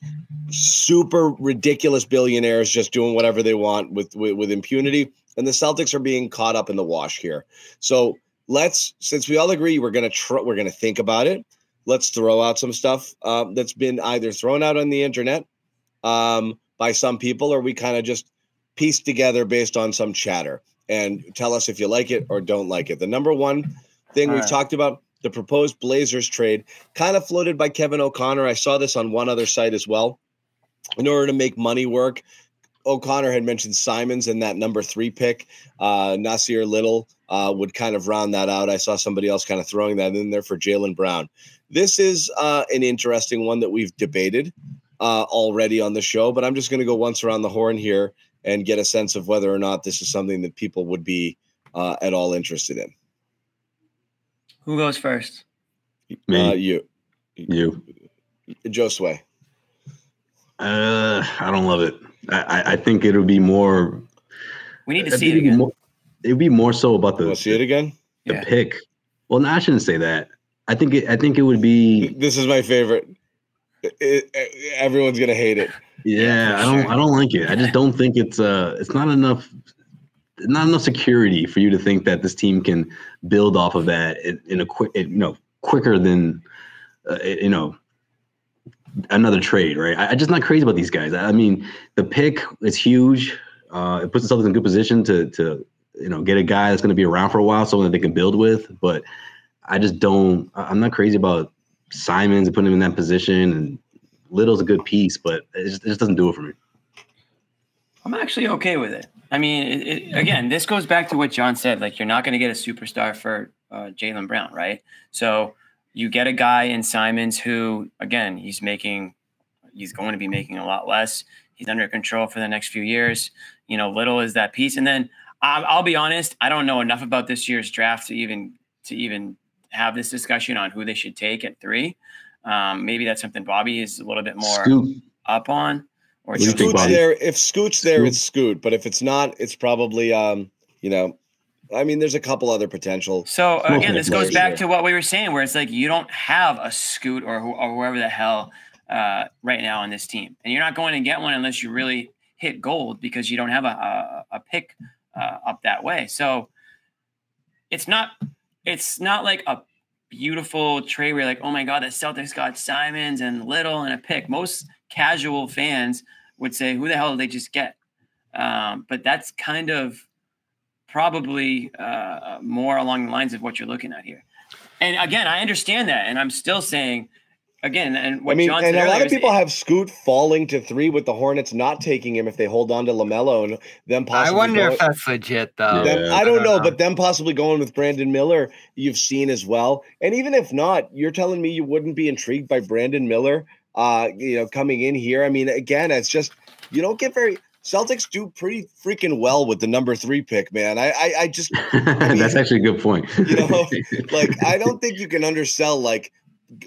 super ridiculous billionaires just doing whatever they want with with, with impunity. And the Celtics are being caught up in the wash here. So let's since we all agree we're gonna tr- we're gonna think about it let's throw out some stuff um, that's been either thrown out on the internet um, by some people or we kind of just piece together based on some chatter and tell us if you like it or don't like it. The number one thing All we've right. talked about the proposed Blazers trade, kind of floated by Kevin O'Connor. I saw this on one other site as well. In order to make money work, O'Connor had mentioned Simons and that number three pick. Uh, Nassir Little uh, would kind of round that out. I saw somebody else kind of throwing that in there for Jaylen Brown. This is uh, an interesting one that we've debated uh, already on the show, but I'm just going to go once around the horn here and get a sense of whether or not this is something that people would be uh, at all interested in. Who goes first Me, Uh, you, you. Joe Sway. Uh, I don't love it. I, I- I think it would be more. We need to I see it again. more- It'd be more so about the, Want to see it again? the Yeah. pick. Well, no, I shouldn't say that. I think it. I think it would be. This is my favorite. It- it- everyone's gonna hate it. Yeah, I don't. sure. I don't like it. I just don't think it's. Uh, it's not enough. Not enough security for you to think that this team can build off of that in, a quick, you know, quicker than, uh, you know, another trade, right? I, I'm just not crazy about these guys. I mean, the pick is huge. Uh, it puts itself in a good position to to you know get a guy that's going to be around for a while, someone that they can build with. But I just don't. I'm not crazy about Simons and putting him in that position. And Little's a good piece, but it just, it just doesn't do it for me. I'm actually okay with it. I mean, it, it, again, this goes back to what John said. Like, you're not going to get a superstar for uh, Jaylen Brown, right? So you get a guy in Simons who, again, he's making, he's going to be making a lot less. He's under control for the next few years. You know, Little is that piece, and then I'll, I'll be honest, I don't know enough about this year's draft to even to even have this discussion on who they should take at three. Um, maybe that's something Bobby is a little bit more Scoot, up on. Or What do think, Scoot's there. If Scoot's there, Scoot. it's Scoot. But if it's not, it's probably um, you know, I mean, there's a couple other potential. So uh, again, like this goes back there. to what we were saying, where it's like you don't have a Scoot or who, or whoever the hell uh, right now on this team, and you're not going to get one unless you really hit gold because you don't have a a, a pick uh, up that way. So it's not it's not like a beautiful trade where you're like, oh my god, the Celtics got Simons and Little and a pick. Most casual fans would say, who the hell did they just get? Um, but that's kind of probably uh, more along the lines of what you're looking at here. And again, I understand that, and I'm still saying, again, and what I mean, John and said a lot earlier of is- people have Scoot falling to three with the Hornets not taking him if they hold on to Lamelo and them possibly. I wonder going- if that's legit though. them- Yeah. I don't know, know. but them possibly going with Brandon Miller, you've seen as well. And even if not, you're telling me you wouldn't be intrigued by Brandon Miller, uh, you know, coming in here. I mean, again, it's just you don't get very Celtics do pretty freaking well with the number three pick, man. I I, I just *laughs* That's actually a good point. You know, *laughs* like I don't think you can undersell like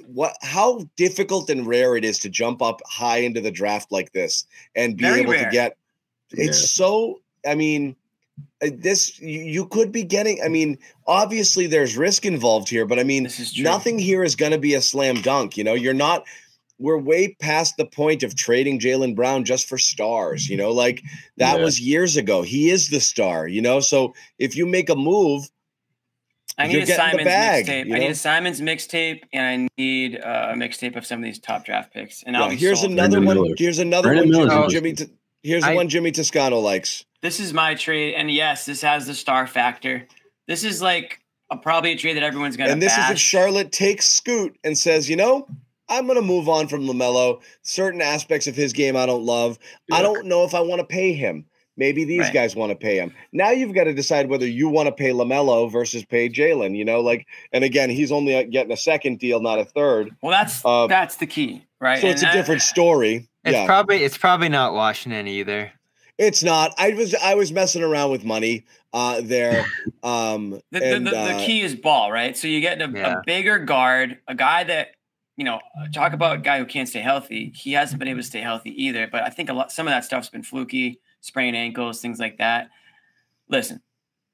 what how difficult and rare it is to jump up high into the draft like this and be Very able rare. to get it's Yeah. so i mean uh, this you, you could be getting i mean obviously there's risk involved here but i mean This is true. nothing here is going to be a slam dunk you know you're not we're way past the point of trading Jaylen Brown just for stars, you know, like that Yeah. was years ago. He is the star, you know. So if you make a move, I You're need a Simons mixtape. you I need a Simons mixtape, and I need uh, a mixtape of some of these top draft picks. And I'll yeah, here's another one. Here's another Brandon one. Miller's Jimmy, interesting. Jimmy T- here's the I- one Jimmy Toscano likes. This is my trade, and yes, this has the star factor. This is like a, probably a trade that everyone's gonna. And this is if. Charlotte takes Scoot and says, you know, I'm going to move on from LaMelo. Certain aspects of his game I don't love. I don't know if I want to pay him. Maybe these Right. guys want to pay him. Now you've got to decide whether you want to pay LaMelo versus pay Jaylen, you know, like, and again, he's only uh, getting a second deal, not a third. Well, that's Uh, that's the key, right? So it's a different story. It's yeah. probably it's probably not Washington either. It's not. I was I was messing around with money uh there. *laughs* Um The, the, and, the, uh, the key is ball, right? So you get a, Yeah. a bigger guard, a guy that, you know, uh, talk about a guy who can't stay healthy. He hasn't been able to stay healthy either. But I think a lot, some of that stuff's been fluky, sprained ankles, things like that. Listen,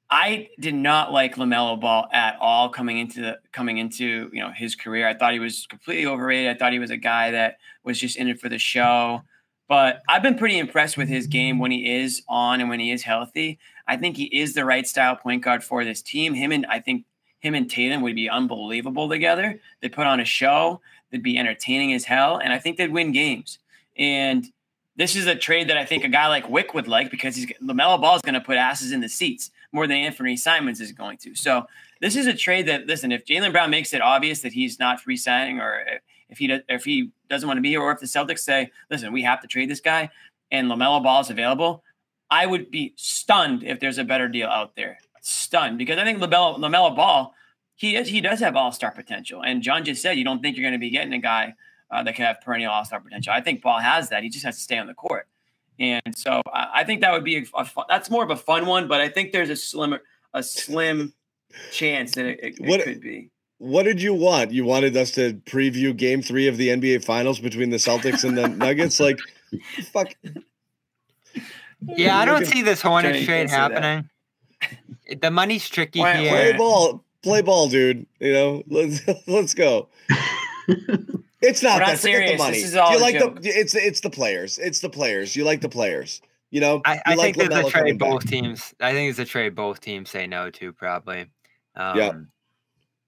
I did not like Lamelo Ball at all coming into the coming into you know his career. I thought he was completely overrated. I thought he was a guy that was just in it for the show. But I've been pretty impressed with his game when he is on and when he is healthy. I think he is the right style point guard for this team. Him and I think him and Tatum would be unbelievable together. They'd put on a show. They'd be entertaining as hell, and I think they'd win games. And this is a trade that I think a guy like Wyc would like because he's Lamelo Ball is going to put asses in the seats more than Anfernee Simons is going to. So this is a trade that listen, if Jaylen Brown makes it obvious that he's not free signing, or if he does, if he doesn't want to be here, or if the Celtics say, listen, we have to trade this guy, and Lamelo Ball is available, I would be stunned if there's a better deal out there. Stunned because I think Lamelo Lamelo Ball, he is, he does have all star potential, and John just said you don't think you're going to be getting a guy uh, that can have perennial all star potential. I think Ball has that. He just has to stay on the court. And so I, I think that would be a, a fun, that's more of a fun one, but I think there's a slimmer a slim chance that it, it, it What- could be. what did you want? You wanted us to preview game three of the NBA finals between the Celtics and the *laughs* Nuggets? Like, fuck. Yeah, I don't *laughs* see this Hornets trade don't that. happening. *laughs* The money's tricky Why- here. Play ball. Play ball, dude. You know, *laughs* let's let's go. *laughs* It's not We're not that. Forget the serious. money. This is all you like joke. the it's it's the players. It's the players. You like the players. You know, I, you I like think there's a LaMelo coming trade back. both teams. I think it's a trade both teams say no to probably. Um, Yeah.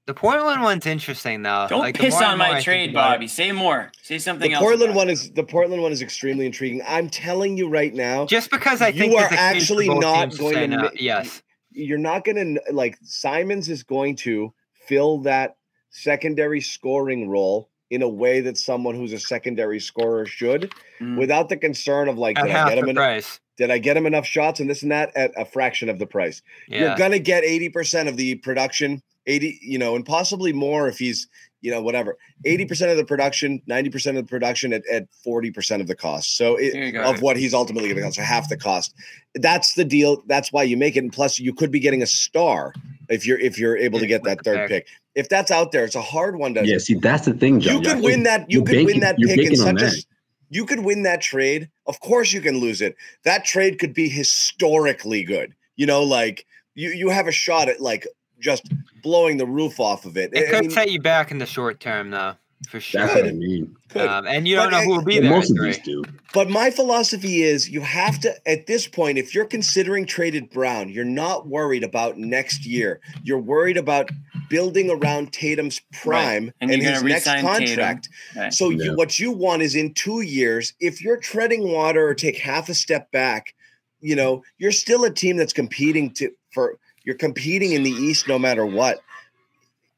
The Portland one's interesting though. Don't Like, piss more on and more I my trade, Bobby. Say more. Say something The else. Portland one is the Portland one is extremely intriguing. I'm telling you right now, Just because I You think are there's a case for actually not going say to no. Yes. you're not going to like Simons is going to fill that secondary scoring role in a way that someone who's a secondary scorer should, Mm. without the concern of like, did I get him en- price. did I get him enough shots and this and that at a fraction of the price? Yeah. You're gonna get 80% of the production, 80, you know, and possibly more if he's, you know, whatever. Mm-hmm. 80% of the production, 90% of the production at, at 40% of the cost. So it, There you go. of what he's ultimately going to cost, so half the cost. That's the deal. That's why you make it. And plus, you could be getting a star if you're if you're able to get that third pick. pick. If that's out there, it's a hard one to. Yeah, see, that's the thing, John. you could I win that. You you're could win that you're pick in banking on such a. that. s- You could win that trade. Of course, you can lose it. That trade could be historically good. You know, like you you have a shot at like just blowing the roof off of it. It I could mean, set you back in the short term though, for sure. That's what I mean. Um, and you don't But know who will be there. most of these do. But my philosophy is you have to, at this point, if you're considering traded Brown, you're not worried about next year. You're worried about building around Tatum's prime And and, his next contract. Right. So Yeah. you, what you want is in two years, if you're treading water or take half a step back, you know, you're still a team that's competing to for you're competing in the East no matter what.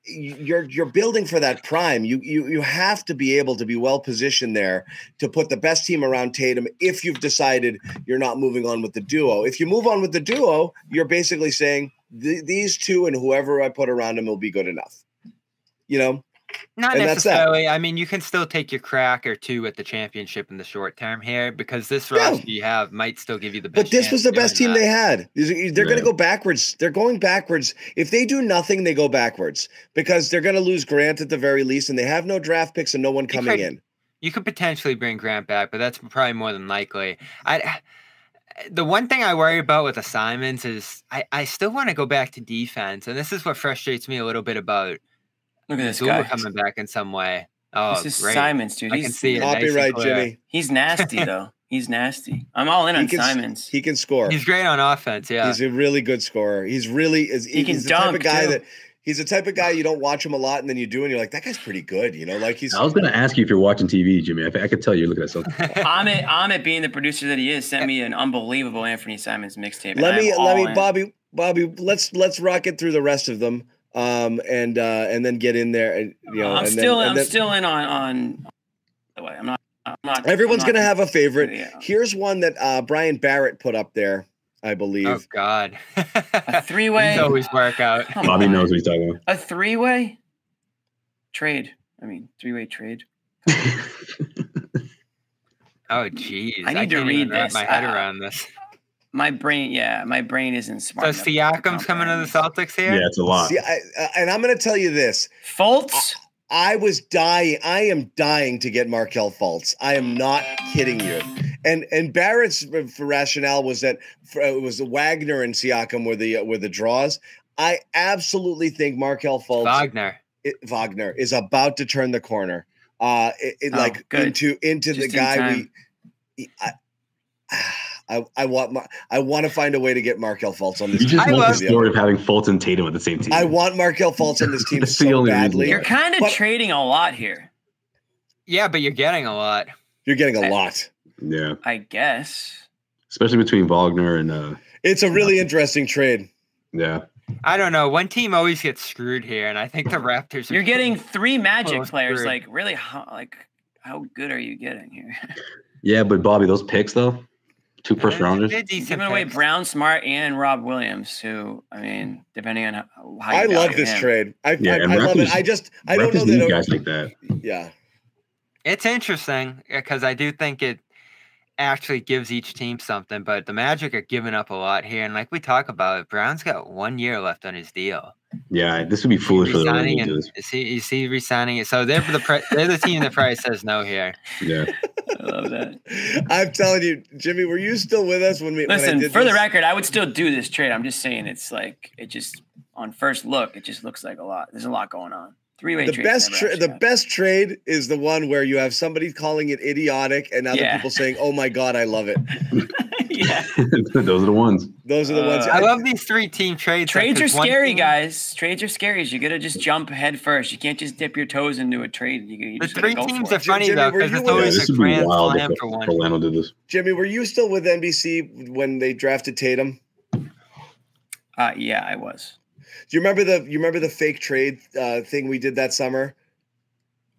You- You're you're building for that prime. You you you have to be able to be well positioned there to put the best team around Tatum if you've decided you're not moving on with the duo. If you move on with the duo, you're basically saying these two and whoever I put around them will be good enough. You know, Not And necessarily. I mean, you can still take your crack or two at the championship in the short term here because this Yeah. roster you have might still give you the best. But this was the best team that. they had. They're going to go backwards. They're going backwards. If they do nothing, they go backwards because they're going to lose Grant at the very least, and they have no draft picks and no one coming could- in. You could potentially bring Grant back, but that's probably more than likely. I. The one thing I worry about with assignments is I, I still want to go back to defense, and this is what frustrates me a little bit about Look at this Missoula guy. coming back in some way. Oh, this is great! Simons, dude. I can see it. nice and Copyright. Jimmy. he's nasty *laughs* though. He's nasty. I'm all in He on can, Simons. he can score. He's great on offense. Yeah, He's a really good scorer. He's really is. He can he's the type of guy too. that he's the type of guy you don't watch him a lot, and then you do, and you're like, that guy's pretty good. You know, like he's. I was going to ask you if you're watching TV, Jimmy. I, I could tell you're looking at something. Amit, Amit, being the producer that he is, sent me an unbelievable Anfernee Simons mixtape. and let me let me in. Bobby Bobby. Let's let's rock it through the rest of them, um, and uh, and then get in there, and you know, I'm and still, then, and I'm then, still in on on. The way I'm not. I'm not. Everyone's I'm not- gonna have a favorite. Yeah. Here's one that uh, Brian Barrett put up there, I believe. oh God, a three-way. These always work out. Come Bobby on. knows what he's talking about. A three-way trade. I mean, three-way trade. *laughs* Oh geez, I need to can't even read wrap this. my head Ah. around this. My brain, yeah, my brain isn't smart. So enough Siakam's coming to the Celtics here. yeah, it's a lot. See, I, uh, and I'm gonna tell you this. this. Fultz. I was dying. I am dying to get Markelle Fultz. I am not kidding you. And and Barrett's r- rationale was that for, it was Wagner and Siakam were the uh, were the draws. I absolutely think Markelle Fultz Wagner. it, Wagner is about to turn the corner. Uh, it, it, Oh, like good. into into Just the guy time. we. I, I, I want Mar- I want to find a way to get Markelle Fultz on this. You just I love love- the story of having Fultz and Tatum at the same team. I want Markelle Fultz on this team *laughs* That's the so only badly. why. You're kind of But- trading a lot here, Yeah, but you're getting a lot. You're getting a I- lot. yeah, I guess. especially between Wagner and uh, It's a really interesting trade. yeah. I don't know. One team always gets screwed here, and I think the Raptors. You're getting three Magic players. third. Like, really, how, like, how good are you getting here? *laughs* Yeah, but Bobby, those picks though, two first They're- rounders. they're decent Giving away. Brown, Smart, and Rob Williams, who I mean, depending on how, how you I love this him. trade. I, Yeah, I, and I love it. I just I don't know that. guys like that. Yeah, It's interesting because I do think it actually gives each team something, but the Magic are giving up a lot here. And like we talk about, Brown's got one year left on his deal. Yeah, this would be foolish for the Resigning Rangers. to do and is he is he resigning it? So they're the pre- they're the team that probably says no here. Yeah, *laughs* I love that. I'm telling you, Jimmy, were you still with us when we? when I Listen, did for the record, I would still do this trade. I'm just saying it's like it just on first look, it just looks like a lot. There's a lot going on. Three way the best tra- the best trade is the one where you have somebody calling it idiotic and other Yeah. people saying, "Oh my god, I love it." *laughs* yeah. *laughs* those are the ones. Those are the ones. Uh, I love these three team trades. Trades are 'cause one scary, team- guys. Trades are scary. You gotta just jump head first. You can't just dip your toes into a trade. You, you The three teams are it. funny Jimmy, though because it's with Yeah, this a grand wild slam for one. Orlando did this. Jimmy, were you still with NBC when they drafted Tatum? Uh, yeah, I was. Do you remember the you remember the fake trade uh, thing we did that summer?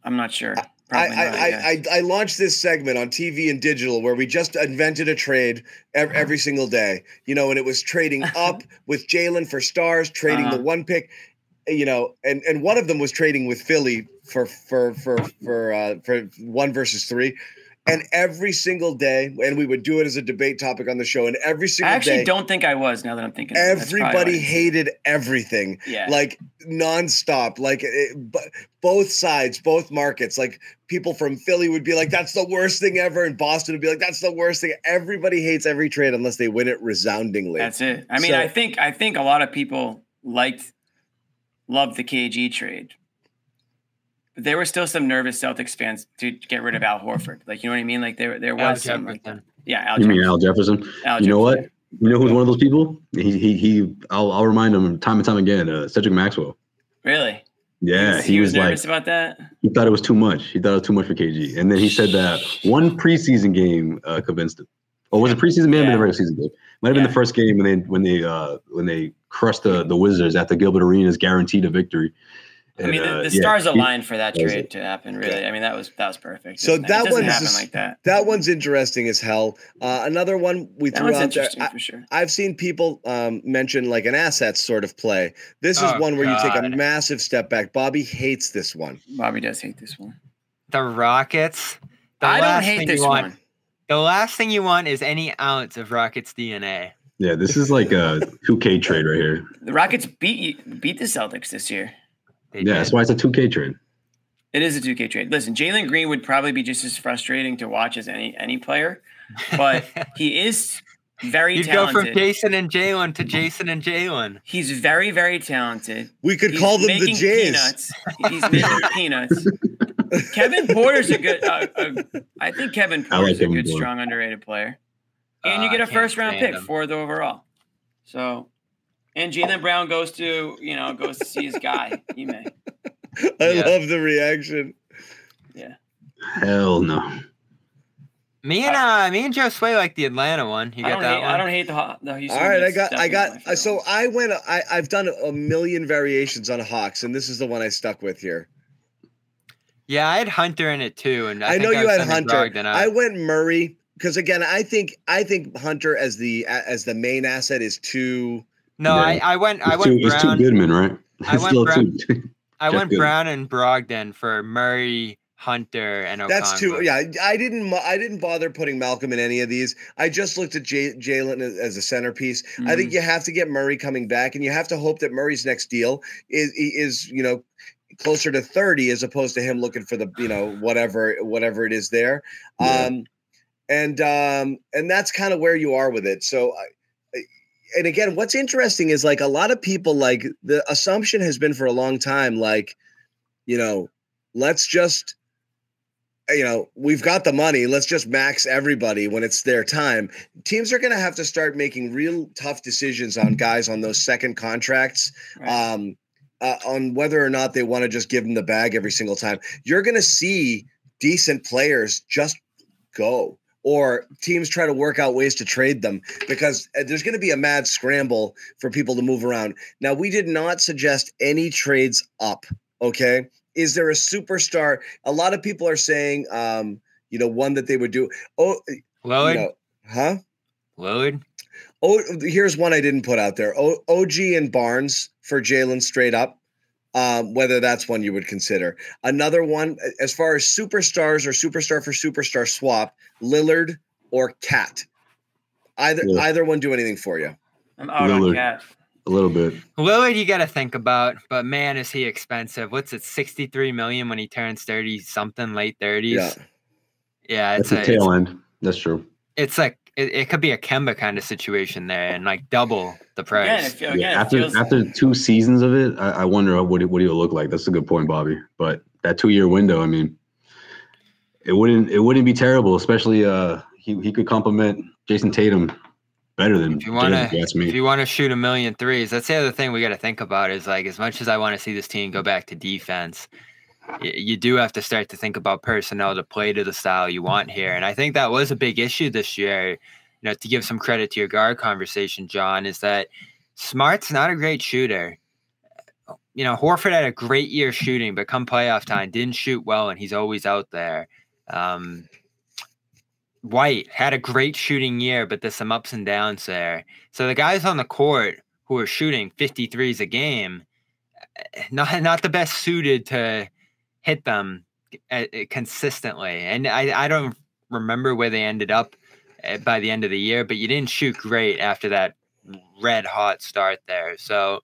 I'm not sure. I, not, I, yes. I, I launched this segment on TV and digital where we just invented a trade every, every single day, you know, and it was trading *laughs* up with Jaylen for stars, trading Uh-huh. the one pick, you know, and and one of them was trading with Philly for for for for uh, for one versus three, and every single day, and we would do it as a debate topic on the show, and every single I actually day, don't think I was. Now that I'm thinking, That's probably why I everybody hated everything Yeah, like nonstop, like eh, it, b- both sides, both markets. Like people from Philly would be like, "That's the worst thing ever," and Boston would be like, "That's the worst thing." Everybody hates every trade unless they win it resoundingly. that's it. I mean, So- I think I think a lot of people liked, loved the KG trade. But there were still some nervous Celtics fans to get rid of Al Horford. Like you know what I mean? Like there there Al was some. Like, Jefferson. yeah, Al You mean Jefferson. Al Jefferson? Al You know what? You know who's one of those people? He he he. I'll I'll remind him time and time again. Uh, Cedric Maxwell. Really? Yeah, he, he, was, was, like nervous about that. he thought it was too much. He thought it was too much for KG, and then he said that one preseason game uh, convinced him. Or was it preseason? May have Yeah. the regular season game. Might have been the first game when they when they uh when they crushed the the Wizards after Gilbert Arenas guaranteed a victory. I mean, the, uh, the yeah, stars he- aligned for that that trade it. to happen. Really, I mean, that was that was perfect. So It that it one's happen like that. That one's interesting as hell. Uh, another one we That threw one's out there. interesting I, for sure. I've seen people um, mention like an assets sort of play. This is Oh, one where you take a massive step back. Bobby hates this one. Bobby does hate this one. The Rockets. The I don't last hate thing this you want, one. The last thing you want is any ounce of Rockets DNA. Yeah, this is like a 2K trade right here. The Rockets beat beat the Celtics this year. They Yeah, did. that's why it's a 2K trade. It is a 2K trade. Listen, Jalen Green would probably be just as frustrating to watch as any any player, but *laughs* he is very You'd go from Jayson and Jaylen to Jayson and Jalen. He's very, very talented. We could He's call them the making Jays. Peanuts. He's making *laughs* peanuts. Kevin Porter's a good. Uh, uh, I think Kevin I like Porter's a good, Porter. strong, underrated player, and Uh, you get a can't first round pick, him. fourth overall. So, and Jalen Brown goes to you know goes to see his guy. Ime. *laughs* I Yeah. love the reaction. Yeah. Hell no. Me and uh, me and Joe Sway like the Atlanta one. You I got don't that hate. one. I don't hate the Haw- the Houston. All right, I got, I got. my So. I went. I, I've done a million variations on Hawks, and this is the one I stuck with here. Yeah, I had Hunter in it too, and I, I, think know you was had Hunter. Brogdon. I went Murray because again, I think I think Hunter as the as the main asset is too. No, Yeah. I, I went I It's two, went it's two Brown. Goodman, right? I went Brown- two. *laughs* I went Goodman. Brown and Brogdon for Murray, Hunter, and Okongwu. That's too. Yeah, I didn't. I didn't bother putting Malcolm in any of these. I just looked at J- Jaylen as, as a centerpiece. I Mm-hmm. think you have to get Murray coming back, and you have to hope that Murray's next deal is is you know closer to 30 as opposed to him looking for the you know whatever whatever it is there Yeah. um and um and that's kind of where you are with it so I, and again what's interesting is like a lot of people like the assumption has been for a long time like you know let's just you know we've got the money let's just max everybody when it's their time teams are going to have to start making real tough decisions on guys on those second contracts Right. um, uh, on whether or not they want to just give them the bag every single time. You're going to see decent players just go, or teams try to work out ways to trade them because uh, there's going to be a mad scramble for people to move around. Now, we did not suggest any trades up. Okay. Is there a superstar? A lot of people are saying, um, you know, one that they would do. Oh, you Lillard. know, huh? Lillard. Oh, here's one I didn't put out there. O- OG and Barnes for Jaylen straight up. Um, whether that's one you would consider. Another one, as far as superstars or superstar for superstar swap, Lillard or KAT? Either Yeah. either one do anything for you. I'm out on KAT. A little bit. Lillard, you got to think about, but man, is he expensive? What's it, sixty-three million when he turns thirty something, late thirties? Yeah. Yeah, it's the a, it's, tail end. That's true. it's like it, it could be a Kemba kind of situation there, and like double the price. it, feel- again, Yeah, after feels after two seasons of it, I, I wonder what it, what he'll look like. That's a good point, Bobby. But that two year window, I mean, it wouldn't it wouldn't be terrible. Especially uh, he he could complement Jayson Tatum better than If you want Jaylen, if you to, if you want to shoot a million threes, that's the other thing we got to think about. Is like as much as I want to see this team go back to defense, y- you do have to start to think about personnel to play to the style you want here. And I think that was a big issue this year. You know, to give some credit to your guard conversation, John, is that Smart's not a great shooter. You know, Horford had a great year shooting, but come playoff time, didn't shoot well, and he's always out there. Um, White had a great shooting year, but there's some ups and downs there. So the guys on the court who are shooting 53s a game, eh, not not the best suited to hit them uh, uh, consistently. And I, I don't remember where they ended up uh, by the end of the year, but you didn't shoot great after that red hot start there. So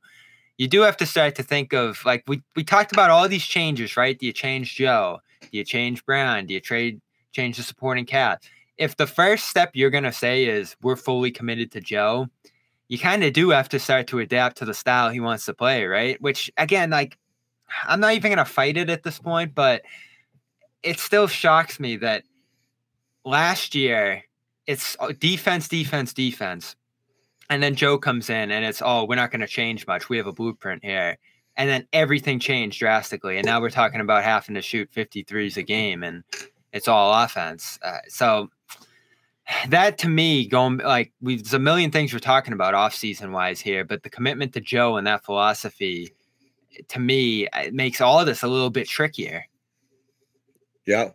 you do have to start to think of like we, we talked about all these changes, right? Do you change Joe? Do you change Brown? Do you trade change the supporting cast? If the first step you're gonna say is we're fully committed to Joe, you kind of do have to start to adapt to the style he wants to play, right? Which again, like I'm not even gonna fight it at this point, but it still shocks me that last year it's uh, defense, defense, defense. And then Joe comes in and it's, oh, we're not going to change much. We have a blueprint here. And then everything changed drastically. And now we're talking about having to shoot 53s a game and it's all offense. Uh, so that to me, going like we there's a million things we're talking about off season wise here, but the commitment to Joe and that philosophy to me it makes all of this a little bit trickier. Yeah.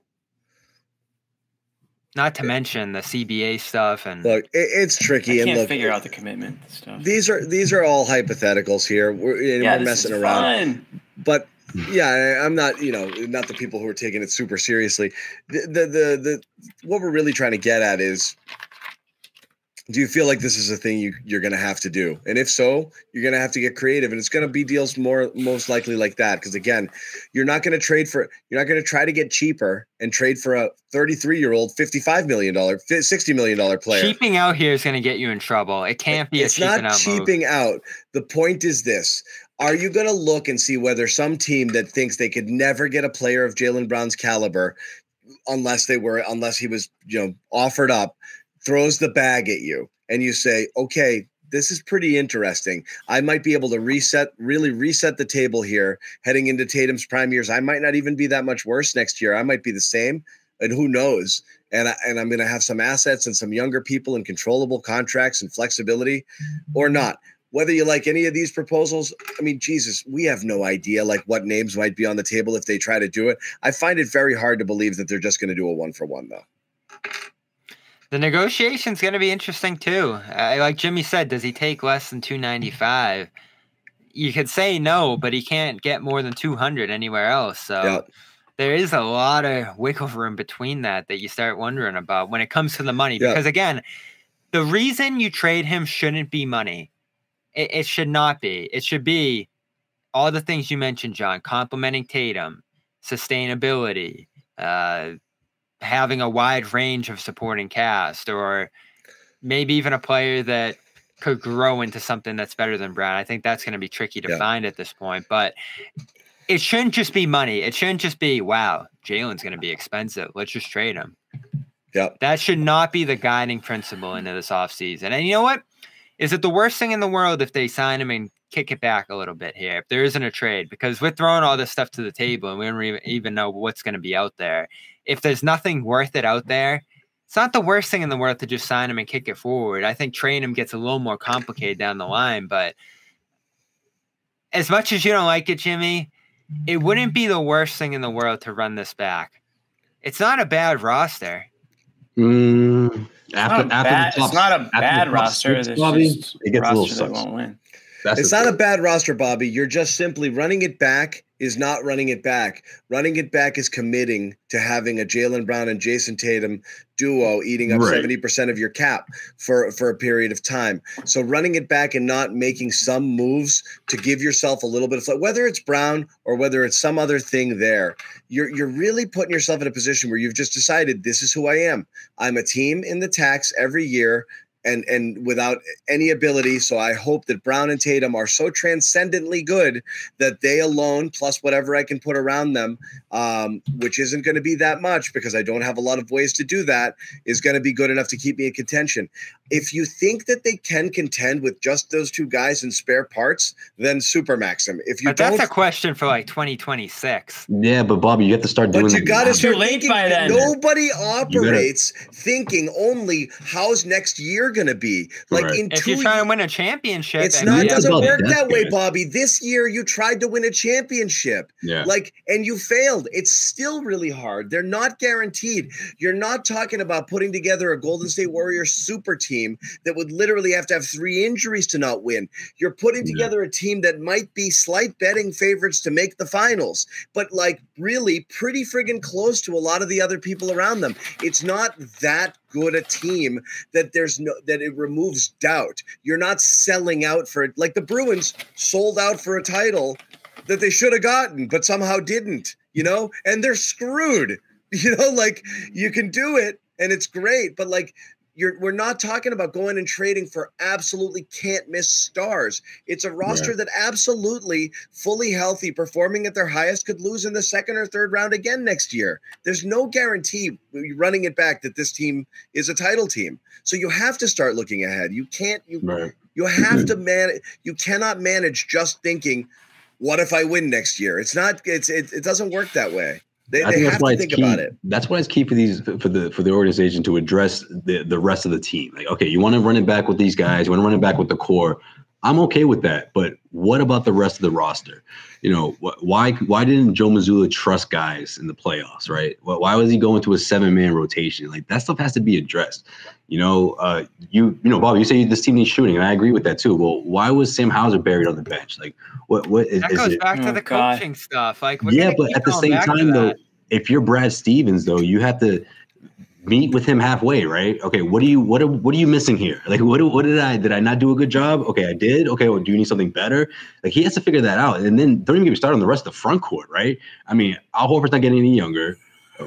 Not to mention the CBA stuff and Look, it, it's I tricky, and can't look, figure out the commitment stuff. these are these are all hypotheticals here. We're, yeah, we're messing around. fun. but yeah I- i'm not you know not the people who are taking it super seriously the, the the the what we're really trying to get at is do you feel like this is a thing you you're going to have to do and if so you're going to have to get creative and it's going to be deals more most likely like that because again you're not going to trade for you're not going to try to get cheaper and trade for a 33 year old 55 million dollar 60 million dollar player cheaping out here is going to get you in trouble. It can't be it's a cheaping not out cheaping out. The point is this: Are you going to look and see whether some team that thinks they could never get a player of Jaylen Brown's caliber, unless they were, unless he was, you know, offered up, throws the bag at you, and you say, okay. This is pretty interesting. I might be able to reset, really reset the table here heading into Tatum's prime years. I might not even be that much worse next year. I might be the same, and who knows? and I, and I'm going to have some assets and some younger people and controllable contracts and flexibility, or not. Whether you like any of these proposals, I mean, Jesus, we have no idea like what names might be on the table if they try to do it. I find it very hard to believe that they're just going to do a one for one though. The negotiation's going to be interesting too. Uh, like Jimmy said, does he take less than 295? You could say no, but he can't get more than 200 anywhere else. So Yeah. there is a lot of wiggle room between that that you start wondering about when it comes to the money. Yeah. Because again, the reason you trade him shouldn't be money. It, it should not be. It should be all the things you mentioned, John, complementing Tatum, sustainability, uh, having a wide range of supporting cast, or maybe even a player that could grow into something that's better than Brown. I think that's going to be tricky to Yeah. find at this point, but it shouldn't just be money. It shouldn't just be, wow, Jaylen's going to be expensive. Let's just trade him. Yeah. That should not be the guiding principle into this offseason. And you know what? Is it the worst thing in the world if they sign him and kick it back a little bit here? If there isn't a trade, because we're throwing all this stuff to the table and we don't even, even know what's going to be out there. If there's nothing worth it out there, it's not the worst thing in the world to just sign him and kick it forward. I think training him gets a little more complicated down the line, but as much as you don't like it, Jimmy, it wouldn't be the worst thing in the world to run this back. It's not a bad roster. Mm, It's after, not, a after bad, the top, it's not a after bad roster. six, It's Bobby, it gets a little that sus. won't win. That's it's not a bad roster, Bobby. You're just simply running it back is not running it back. Running it back is committing to having a Jaylen Brown and Jayson Tatum duo eating up Right. seventy percent of your cap for for a period of time. So running it back and not making some moves to give yourself a little bit of whether it's Brown or whether it's some other thing there, you're you're really putting yourself in a position where you've just decided this is who I am. I'm a team in the tax every year and and without any ability. So I hope that Brown and Tatum are so transcendently good that they alone, plus whatever I can put around them, um, which isn't going to be that much because I don't have a lot of ways to do that, is going to be good enough to keep me in contention. If you think that they can contend with just those two guys and spare parts, then supermax them. If you But that's a question for like 2026. Yeah, but Bobby, you have to start doing. but you got to start late thinking. by then. Nobody operates thinking only how's next year going to be. Like Right. in If two you're trying to win a championship, It's not you Yeah, have- doesn't about work that that way, year. Bobby. This year you tried to win a championship. Yeah. Like and you failed. It's still really hard. They're not guaranteed. You're not talking about putting together a Golden State Warriors super team that would literally have to have three injuries to not win. You're putting together a team that might be slight betting favorites to make the finals, but like really pretty friggin' close to a lot of the other people around them. It's not that good a team that there's no that it removes doubt. You're not selling out for it like the Bruins sold out for a title that they should have gotten, but somehow didn't, you know, and they're screwed. *laughs* You know, like you can do it and it's great, but like you're we're not talking about going and trading for absolutely can't miss stars. It's a roster that absolutely fully healthy, performing at their highest, could lose in the second or third round again next year. There's no guarantee running it back that this team is a title team. So you have to start looking ahead. You can't you Right. you have to *clears throat* man. You cannot manage just thinking, "What if I win next year?" It's not. It's it, it doesn't work that way. They, I they think that's why it's key. about it. That's why it's key for these for the for the organization to address the the rest of the team. Like, okay, you want to run it back with these guys, you want to run it back with the core. I'm okay with that, but what about the rest of the roster? You know, wh- why why didn't Joe Mazzulla trust guys in the playoffs? Right? Why was he going to a seven man rotation? Like that stuff has to be addressed. You know, uh, you you know, Bob, you say this team needs shooting, and I agree with that too. Well, why was Sam Hauser buried on the bench? Like, what what is that? goes it? back to Oh, the God. coaching stuff. Like, yeah, but at the same time, though, if you're Brad Stevens, though, you have to meet with him halfway, right? Okay, what do you what are, what are you missing here? Like, what what did I did I not do a good job? Okay, I did. Okay, well, do you need something better? Like, he has to figure that out, and then don't even get me started on the rest of the front court, right? I mean, Al Horford's not getting any younger.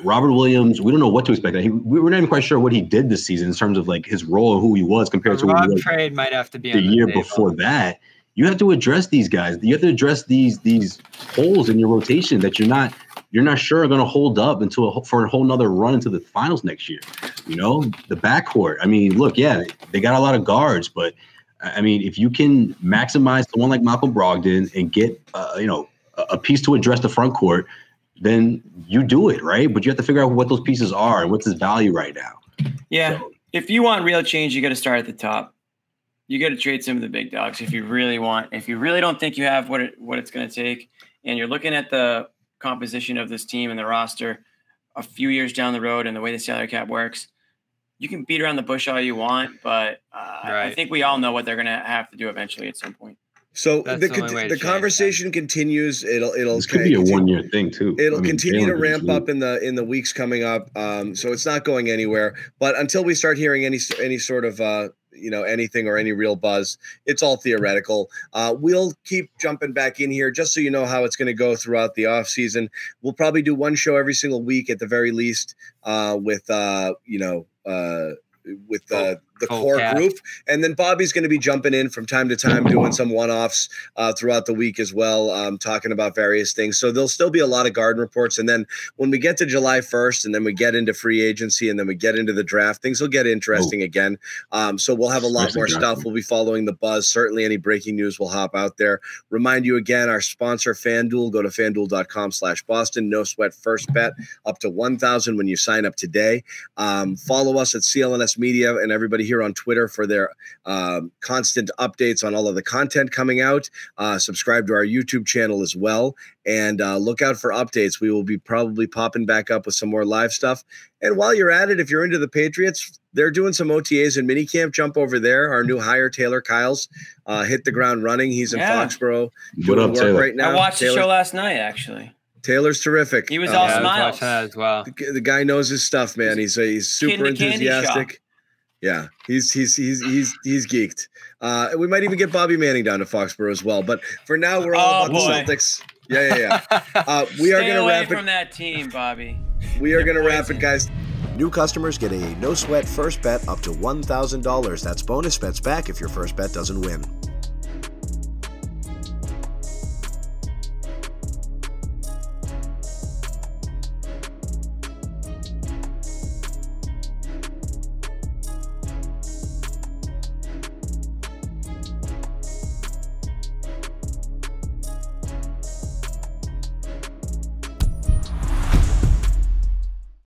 Robert Williams, we don't know what to expect. He, we're not even quite sure what he did this season in terms of like his role and who he was compared A to who he was trade might have to be the year before that. You have to address these guys. You have to address these these holes in your rotation that you're not you're not sure are going to hold up until a, for a whole nother run into the finals next year. You know, the backcourt. I mean, look, yeah, they got a lot of guards, but I mean, if you can maximize someone like Malcolm Brogdon and get uh, you know a, a piece to address the front court, then you do it right. But you have to figure out what those pieces are and what's his value right now. Yeah. So- If you want real change, you got to start at the top. You got to trade some of the big dogs if you really want. If you really don't think you have what it what it's going to take, and you're looking at the composition of this team and the roster a few years down the road and the way the salary cap works, you can beat around the bush all you want, but uh, I think we all know what they're going to have to do eventually at some point. So That's the the con- the change that. conversation continues. It'll it'll This could be a continue- one year thing too. It'll I mean, continue to ramp up in the in the weeks coming up. Um, so it's not going anywhere. But until we start hearing any any sort of uh, you know anything or any real buzz, it's all theoretical. Uh, we'll keep jumping back in here just so you know how it's going to go throughout the off season. We'll probably do one show every single week at the very least uh, with uh, you know. Uh, with uh, the full core cast. group, and then Bobby's going to be jumping in from time to time, doing some one-offs uh, throughout the week as well, um, talking about various things. So there'll still be a lot of garden reports, and then when we get to July 1st and then we get into free agency and then we get into the draft, things will get interesting again. Um, so we'll have a lot Especially more draft stuff. We'll be following the buzz. Certainly any breaking news will hop out there. Remind you again, our sponsor FanDuel, go to fanduel.com slash Boston. No sweat first bet up to 1000 when you sign up today. Um, follow us at CLNS Media and everybody here here on Twitter for their um, constant updates on all of the content coming out. Uh, subscribe to our YouTube channel as well, and uh, look out for updates. We will be probably popping back up with some more live stuff. And while you're at it, if you're into the Patriots, they're doing some OTAs and minicamp. Jump over there. Our new hire, Taylor Kyles, uh, hit the ground running. He's in Yeah. Foxborough What doing up, work Taylor? right now. I watched Taylor- the show last night. Actually, Taylor's terrific. He was Uh, all yeah, smiles. watching as well. the, the guy knows his stuff, man. He's uh, he's super a shop. enthusiastic. Yeah, he's he's he's he's he's geeked. Uh, we might even get Bobby Manning down to Foxborough as well. But for now, we're all Oh, about boy. the Celtics. Yeah, yeah, yeah. *laughs* Uh, we are gonna away wrap it. from that team, Bobby. *laughs* We are gonna wrap it, guys. New customers get a no sweat first bet up to $1,000. That's bonus bets back if your first bet doesn't win.